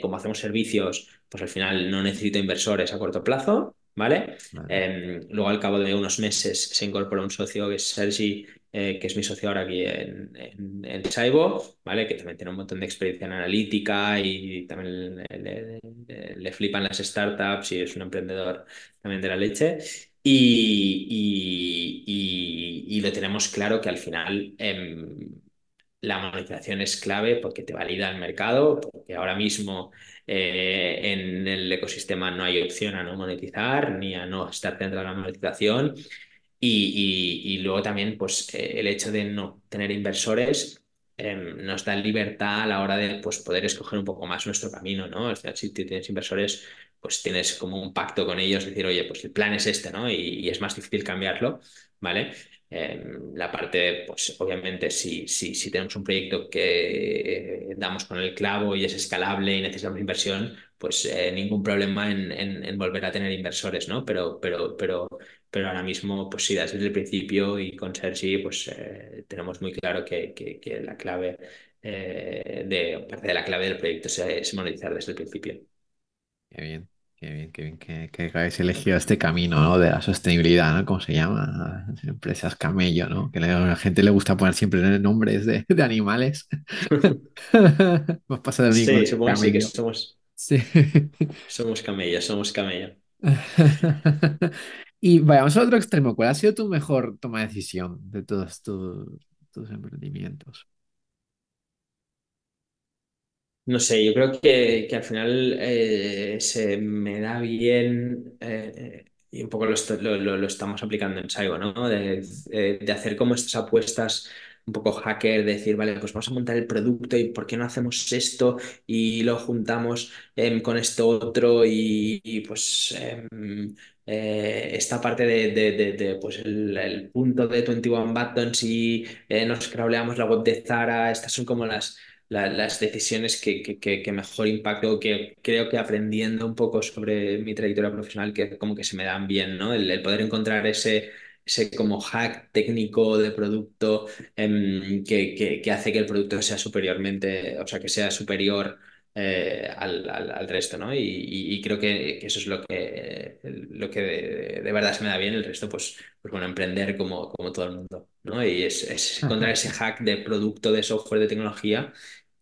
como hacemos servicios, pues al final no necesito inversores a corto plazo, ¿vale? vale. Em, luego al cabo de unos meses se incorporó un socio que es Sergi eh, que es mi socio ahora aquí en, en, en Saibo, ¿vale? Que también tiene un montón de experiencia en analítica y también le, le- le- le flipan las startups y es un emprendedor también de la leche. Y, y- y- y lo tenemos claro que al final em, la monetización es clave porque te valida el mercado, porque ahora mismo eh, en el ecosistema no hay opción a no monetizar ni a no estar dentro de la monetización. Y, y- y luego también, pues, eh, el hecho de no tener inversores eh, nos da libertad a la hora de pues, poder escoger un poco más nuestro camino, ¿no? Al final, si tienes inversores, pues tienes como un pacto con ellos, decir, oye, pues el plan es este, ¿no? Y, y es más difícil cambiarlo, ¿vale? Eh, la parte, pues obviamente, si, si, si tenemos un proyecto que damos con el clavo y es escalable y necesitamos inversión, pues eh, ningún problema en, en- volver a tener inversores, ¿no? Pero, pero, pero pero ahora mismo, pues sí, desde el principio y con Sergi, pues eh, tenemos muy claro que, que- que la clave eh, de, parte de la clave del proyecto es, es monetizar desde el principio. Qué bien. Qué bien, qué bien que, que habéis elegido este camino, ¿no? De la sostenibilidad, ¿no? ¿Cómo se llama? Las empresas camello, ¿no? Que a la gente le gusta poner siempre nombres de, de animales. *laughs* Más pasa del único Sí, supongo que sí, que camello. somos, Sí. somos camellos, somos camello. *laughs* Y vayamos al otro extremo. ¿Cuál ha sido tu mejor toma de decisión de todos tus emprendimientos? No sé, yo creo que, que al final eh, se me da bien eh, y un poco lo, lo- lo- estamos aplicando en Saigo, ¿no? De, de- de hacer como estas apuestas un poco hacker, de decir, vale, pues vamos a montar el producto y ¿por qué no hacemos esto y lo juntamos em, con esto otro y, pues em, eh, esta parte de, de- de- pues el, punto de 21 Buttons y eh, nos crawleamos la web de Zara, estas son como las la- las decisiones que, que, que- mejor impacto, que creo que aprendiendo un poco sobre mi trayectoria profesional, que como que se me dan bien, ¿no? El, el poder encontrar ese, ese como hack técnico de producto em, que, que, que hace que el producto sea superiormente, o sea, que sea superior. Eh, al, al- al resto, ¿no? Y, y- y creo que, que eso es lo que, lo que de, de verdad se me da bien, el resto, pues, pues bueno, emprender como, como todo el mundo, ¿no? Y es, es encontrar ese hack de producto, de software, de tecnología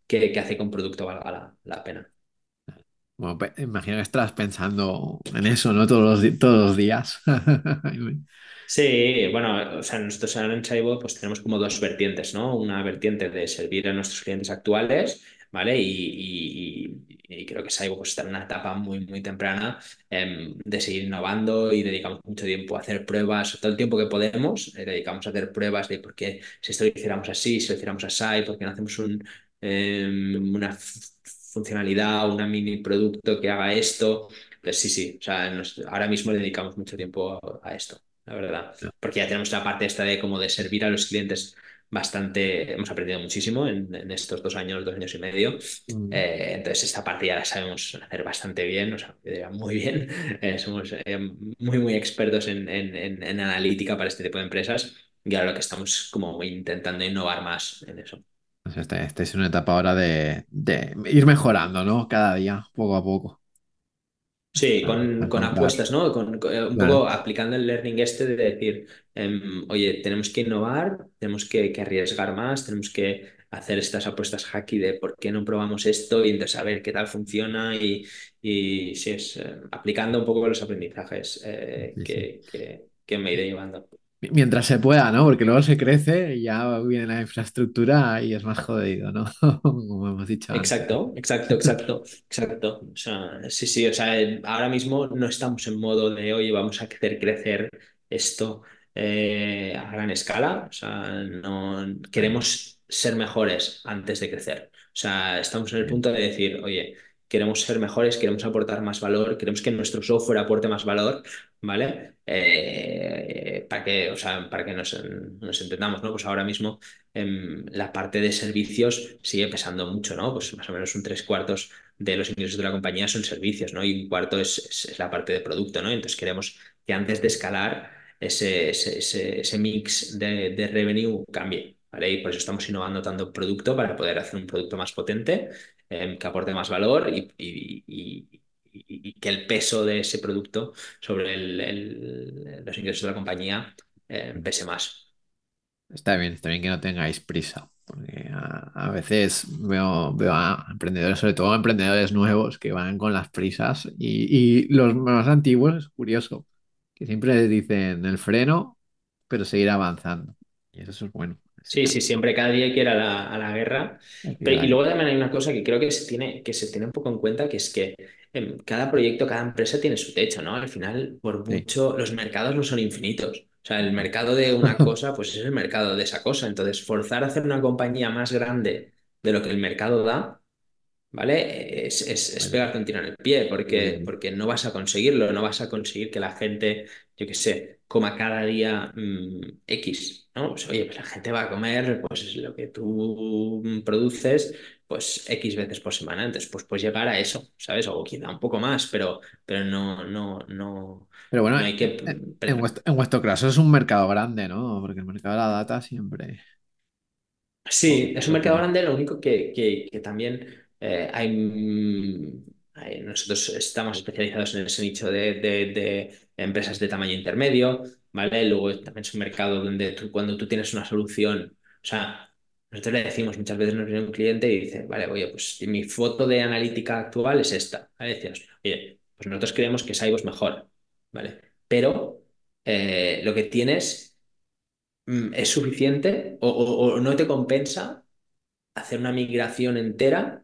que, que hace que un producto valga la, la pena. Bueno, pues, imagino que estás pensando en eso, ¿no? Todos los, todos los días. *laughs* Sí, bueno, o sea, nosotros ahora en Saibo pues tenemos como dos vertientes, ¿no? Una vertiente de servir a nuestros clientes actuales, ¿vale? Y, y- creo que Saibo pues está en una etapa muy, muy temprana em, de seguir innovando y dedicamos mucho tiempo a hacer pruebas, todo el tiempo que podemos, eh, dedicamos a hacer pruebas de por qué si esto lo hiciéramos así, si lo hiciéramos así, por qué no hacemos un, em, una funcionalidad, una mini producto que haga esto. Pues sí, sí, o sea, nos- ahora mismo le dedicamos mucho tiempo a a esto la verdad. Porque ya tenemos la parte esta de como de servir a los clientes bastante, hemos aprendido muchísimo en, en estos dos años, dos años y medio. Mm, Eh, entonces esta parte ya la sabemos hacer bastante bien, o sea, muy bien. *laughs* Eh, somos eh, muy, muy expertos en, en, en, analítica para este tipo de empresas y ahora lo que estamos como intentando innovar más en eso. Pues este, este es una etapa ahora de, de ir mejorando, ¿no? Cada día, poco a poco. Sí, con, con encontrar. apuestas, ¿no? Con, con, eh, un Claro. poco aplicando el learning este de decir, em, oye, tenemos que innovar, tenemos que, que arriesgar más, tenemos que hacer estas apuestas hacky de por qué no probamos esto y entonces a ver qué tal funciona y, y sí, es eh, aplicando un poco los aprendizajes eh, Sí, sí. que, que, que me iré llevando. Mientras se pueda, ¿no? Porque luego se crece y ya viene la infraestructura y es más jodido, ¿no? *laughs* Como hemos dicho antes. Exacto, exacto, exacto, exacto. O sea, sí, sí, o sea, ahora mismo no estamos en modo de, oye, vamos a hacer crecer esto eh, a gran escala. O sea, no queremos ser mejores antes de crecer. O sea, estamos en el punto de decir, oye, queremos ser mejores, queremos aportar más valor, queremos que nuestro software aporte más valor, ¿vale? Eh, para que, o sea, para que nos, entendamos, ¿no? Pues ahora mismo em, la parte de servicios sigue pesando mucho, ¿no? Pues más o menos un tres cuartos de los ingresos de la compañía son servicios, ¿no? Y un cuarto es, la parte de producto, ¿no? Entonces queremos que antes de escalar ese, ese, ese- ese mix de, de revenue cambie, ¿vale? Y por eso estamos innovando tanto producto para poder hacer un producto más potente, em, que aporte más valor y, y- que el peso de ese producto sobre el- los ingresos de la compañía eh, pese más. Está bien, está bien que no tengáis prisa, porque a, veces veo, veo a emprendedores, sobre todo a emprendedores nuevos, que van con las prisas y, y los más antiguos, es curioso, que siempre les dicen el freno, pero seguir avanzando. Y eso es bueno. Sí, sí, siempre cada día hay que ir a la, a la guerra. Pero, y luego también hay una cosa que creo que se tiene, que se tiene un poco en cuenta, que es que em, cada proyecto, cada empresa tiene su techo, ¿no? Al final, por Sí. mucho, los mercados no son infinitos. O sea, el mercado de una *laughs* cosa, pues es el mercado de esa cosa. Entonces, forzar a hacer una compañía más grande de lo que el mercado da ¿vale? Es, es, es pegarte un tiro en el pie porque, porque no vas a conseguirlo, no vas a conseguir que la gente, yo qué sé, coma cada día mm, X, ¿no? Pues, oye, pues la gente va a comer pues lo que tú produces pues X veces por semana, entonces pues puedes llegar a eso, ¿sabes? O quizá un poco más, pero, pero no, no, no, pero bueno, no hay que... en- en vuestro, en vuestro caso es un mercado grande, ¿no? Porque el mercado de la data siempre... Sí, es un mercado grande, lo único que, que, que también eh, hay... mm, nosotros estamos especializados en ese nicho de, de, de, empresas de tamaño intermedio, ¿vale? Luego también es un mercado donde tú, cuando tú tienes una solución, o sea, nosotros le decimos muchas veces nos viene un cliente y dice, vale, oye, pues mi foto de analítica actual es esta. ¿vale? Decíamos, oye, pues nosotros creemos que Saibo es mejor, ¿vale? Pero eh, lo que tienes mm, es suficiente o, o, o no te compensa hacer una migración entera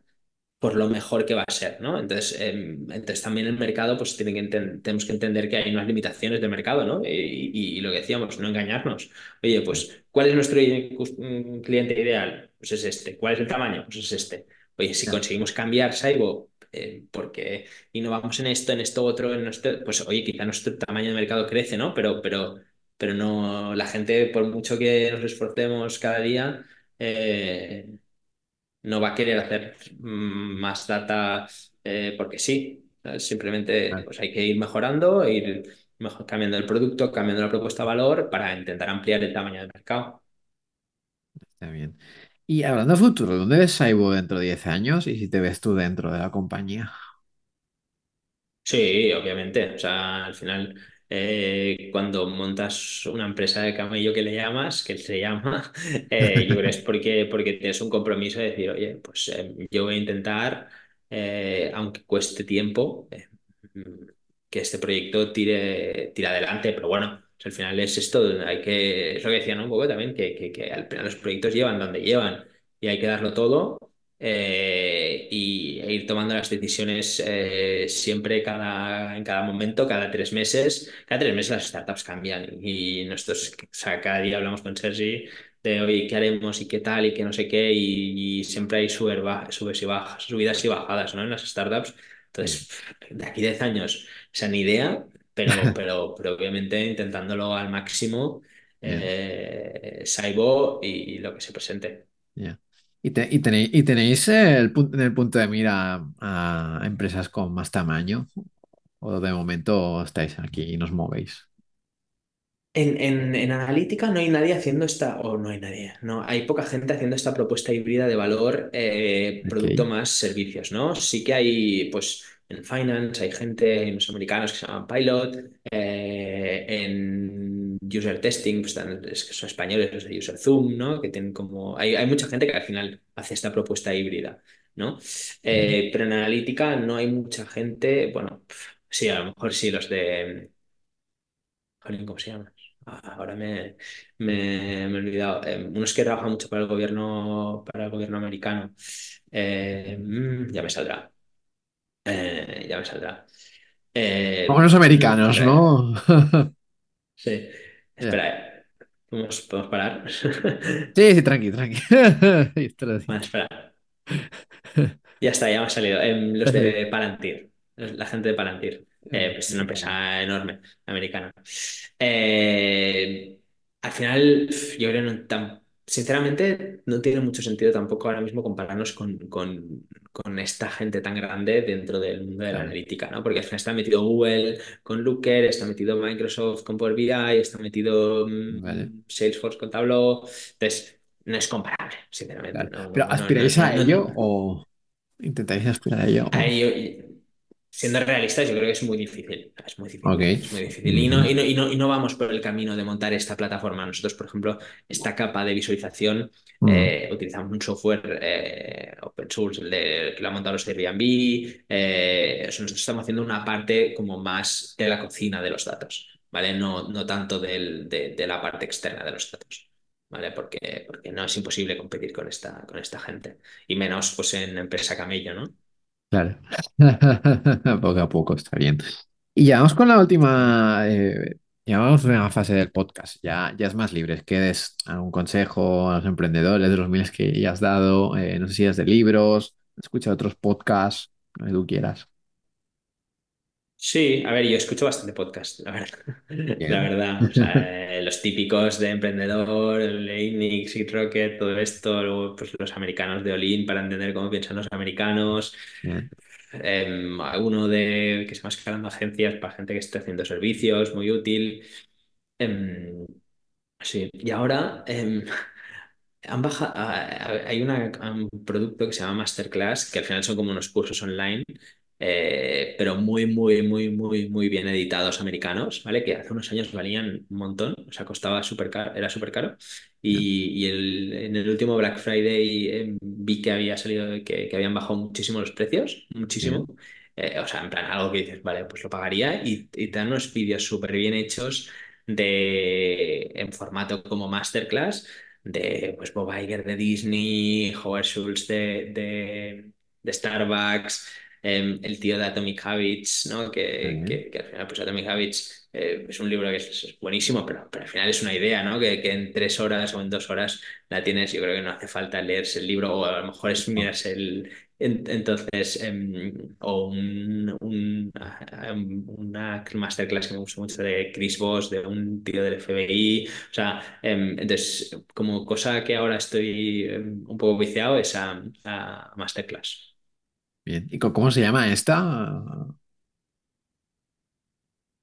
por lo mejor que va a ser, ¿no? Entonces, eh, entonces también el mercado, pues tiene que tenemos que entender que hay unas limitaciones de mercado, ¿no? Y, y, lo que decíamos, no engañarnos. Oye, pues, ¿cuál es nuestro cliente ideal? Pues es este. ¿Cuál es el tamaño? Pues es este. Oye, si conseguimos cambiar Saibo eh, porque innovamos en esto, en esto otro, en esto, pues oye, quizá nuestro tamaño de mercado crece, ¿no? Pero, pero, pero no, la gente, por mucho que nos esforcemos cada día, eh, no va a querer hacer mm, más data eh, porque sí. Simplemente pues hay que ir mejorando, ir mejor, cambiando el producto, cambiando la propuesta de valor para intentar ampliar el tamaño del mercado. Está bien. Y hablando de futuro, ¿dónde ves Saibo dentro de 10 años y si te ves tú dentro de la compañía? Sí, obviamente. O sea, al final eh, cuando montas una empresa de camello que le llamas, que se llama, *laughs* eh, yo creo que es porque, porque tienes un compromiso de decir, oye, pues eh, yo voy a intentar, eh, aunque cueste tiempo, eh, que este proyecto tire, tire adelante, pero bueno. al final es esto, hay que, es lo que decía ¿no? un poco también, que, que, que al final los proyectos llevan donde llevan y hay que darlo todo eh, y e ir tomando las decisiones eh, siempre cada, en cada momento, cada tres meses. Cada tres meses las startups cambian y nosotros, o sea, cada día hablamos con Sergi de hoy qué haremos y qué tal y qué no sé qué y, y siempre hay subes y bajas, subidas y bajadas ¿no? en las startups. Entonces, de aquí 10 años, esa ni idea, pero, *laughs* pero, pero obviamente intentándolo al máximo, eh, Saibo y, y lo que se presente. Yeah. ¿Y, te, y, tenéis, y tenéis el, en el punto de mira a, empresas con más tamaño? ¿O de momento estáis aquí y nos movéis? En, en, en, analítica no hay nadie haciendo esta, o no hay nadie, no, hay poca gente haciendo esta propuesta híbrida de valor, eh, producto más servicios, ¿no? Sí que hay, pues, en finance hay gente, hay unos americanos que se llaman Pilot, eh, en user testing, pues, están, es que son españoles los de User Zoom, ¿no? Que tienen como, hay, hay mucha gente que al final hace esta propuesta híbrida, ¿no? Eh, pero en analítica no hay mucha gente, bueno, sí, a lo mejor sí los de, ¿cómo se llama? Ah, Ahora me, me, me he olvidado. Eh, unos que trabajan mucho para el gobierno, para el gobierno americano. Eh, ya me saldrá. Eh, ya me saldrá. Eh, los mm, americanos, eh. ¿no? *laughs* Sí. Espera, eh. ¿Podemos, podemos parar? *laughs* Sí, sí, tranqui, tranqui. *laughs* Espera. Ya está, ya me ha salido. Em, los de *laughs* Palantir, la gente de Palantir. Eh, pues es una empresa enorme, americana. Eh, al final, yo creo que no tan, sinceramente no tiene mucho sentido tampoco ahora mismo compararnos con, con, con esta gente tan grande dentro del mundo de la claro, analítica, ¿no? Porque al final está metido Google con Looker, está metido Microsoft con Power BI, está metido vale, mm, Salesforce con Tableau. Entonces, no es comparable, sinceramente. claro. No, ¿Pero no, aspiráis no, a ello o intentáis aspirar a ello? o- Ahí yo- siendo realistas, yo creo que es muy difícil. Es muy difícil, es muy difícil. Y no, y no, y no, y no vamos por el camino de montar esta plataforma. Nosotros, por ejemplo, esta capa de visualización, Mm, eh, utilizamos un software eh, open source el de- que lo ha montado los Airbnb. eh, nosotros estamos haciendo una parte como más de la cocina de los datos, ¿vale? No, no tanto del- de, de la parte externa de los datos. ¿Vale? Porque, porque no es imposible competir con esta, con esta gente. Y menos pues en empresa camello, ¿no? Claro. *laughs* Poco a poco, está bien. Y ya vamos con la última, eh, ya vamos a la fase del podcast. Ya, ya es más libre. Que des algún consejo a los emprendedores de los miles que ya has dado. eh, no sé si es de libros, escucha otros podcasts, lo que tú quieras. Sí, a ver, yo escucho bastante podcast, la verdad. *laughs* La verdad, o sea, eh, los típicos de emprendedor, el Einix y Rocket, todo esto, luego pues los americanos de Olin para entender cómo piensan los americanos. Em, alguno de que se va escalando agencias para gente que esté haciendo servicios, muy útil. Em, sí, y ahora em, han baja- ah, hay una- un producto que se llama Masterclass, que al final son como unos cursos online eh, pero muy, muy, muy, muy, muy bien editados americanos, ¿vale? Que hace unos años valían un montón, o sea, costaba súper caro, era súper caro. Y, y el- en el último Black Friday eh, vi que había salido, que, que habían bajado muchísimo los precios, muchísimo. Eh, o sea, en plan, algo que dices, vale, pues lo pagaría y, y te dan unos vídeos súper bien hechos de, en formato como masterclass de pues, Bob Iger de Disney, Howard Schultz de, de, de Starbucks, eh, el tío de Atomic Habits, ¿no? Que, que, que al final, pues Atomic Habits eh, es un libro que es, es buenísimo, pero, pero al final es una idea, ¿no? Que, que en tres horas o en dos horas la tienes, yo creo que no hace falta leerse el libro o a lo mejor es mirarse el... en- Entonces, em, o un, un- ah, um, una masterclass que me gusta mucho de Chris Voss, de un tío del FBI, o sea, em, entonces, como cosa que ahora estoy em, un poco viciado es a, a Masterclass. Bien. ¿Y cómo se llama esta?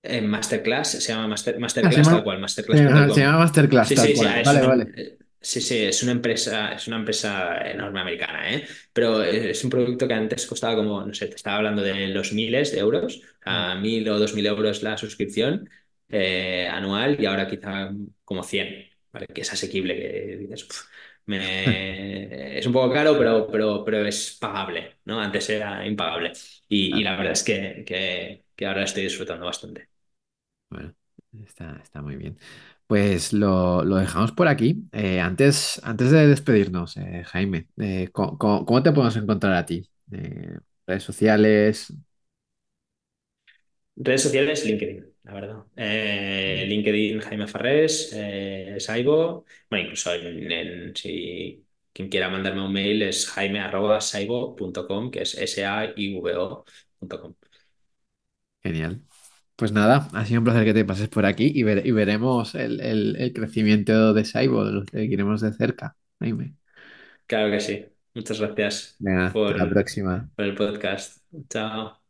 En Masterclass se llama Master- Ah, se Masterclass tal llama, cual, se llama- se llama. Masterclass Sí, tal sí, sí, cual. ah, es Vale, una, vale. eh, sí, sí, es una empresa, es una empresa enorme americana, ¿eh? Pero es un producto que antes costaba como, no sé, te estaba hablando de los miles de euros, Mm. a mil o dos mil euros la suscripción eh, anual y ahora quizá como 100, ¿vale? Que es asequible, que dices, "Puf, me... es un poco caro, pero, pero, pero es pagable, ¿no? Antes era impagable. Y, y la verdad es que, que, que ahora estoy disfrutando bastante. Bueno, está, está muy bien. Pues lo, lo dejamos por aquí. Eh, antes, antes de despedirnos, eh, Jaime, eh, ¿cómo, cómo- te podemos encontrar a ti? Eh, redes sociales. Redes sociales, LinkedIn, la verdad. Eh, LinkedIn, Jaime Farrés, eh, Saibo. Bueno, incluso en, en- si quien quiera mandarme un mail es jaime.saibo.com, que es S-A-I-V-O.com. Genial. Pues nada, ha sido un placer que te pases por aquí y, ver- y veremos el, el- el crecimiento de Saibo, lo seguiremos de cerca, Jaime. Claro que sí. Muchas gracias Venga, hasta la próxima. por el podcast. Chao.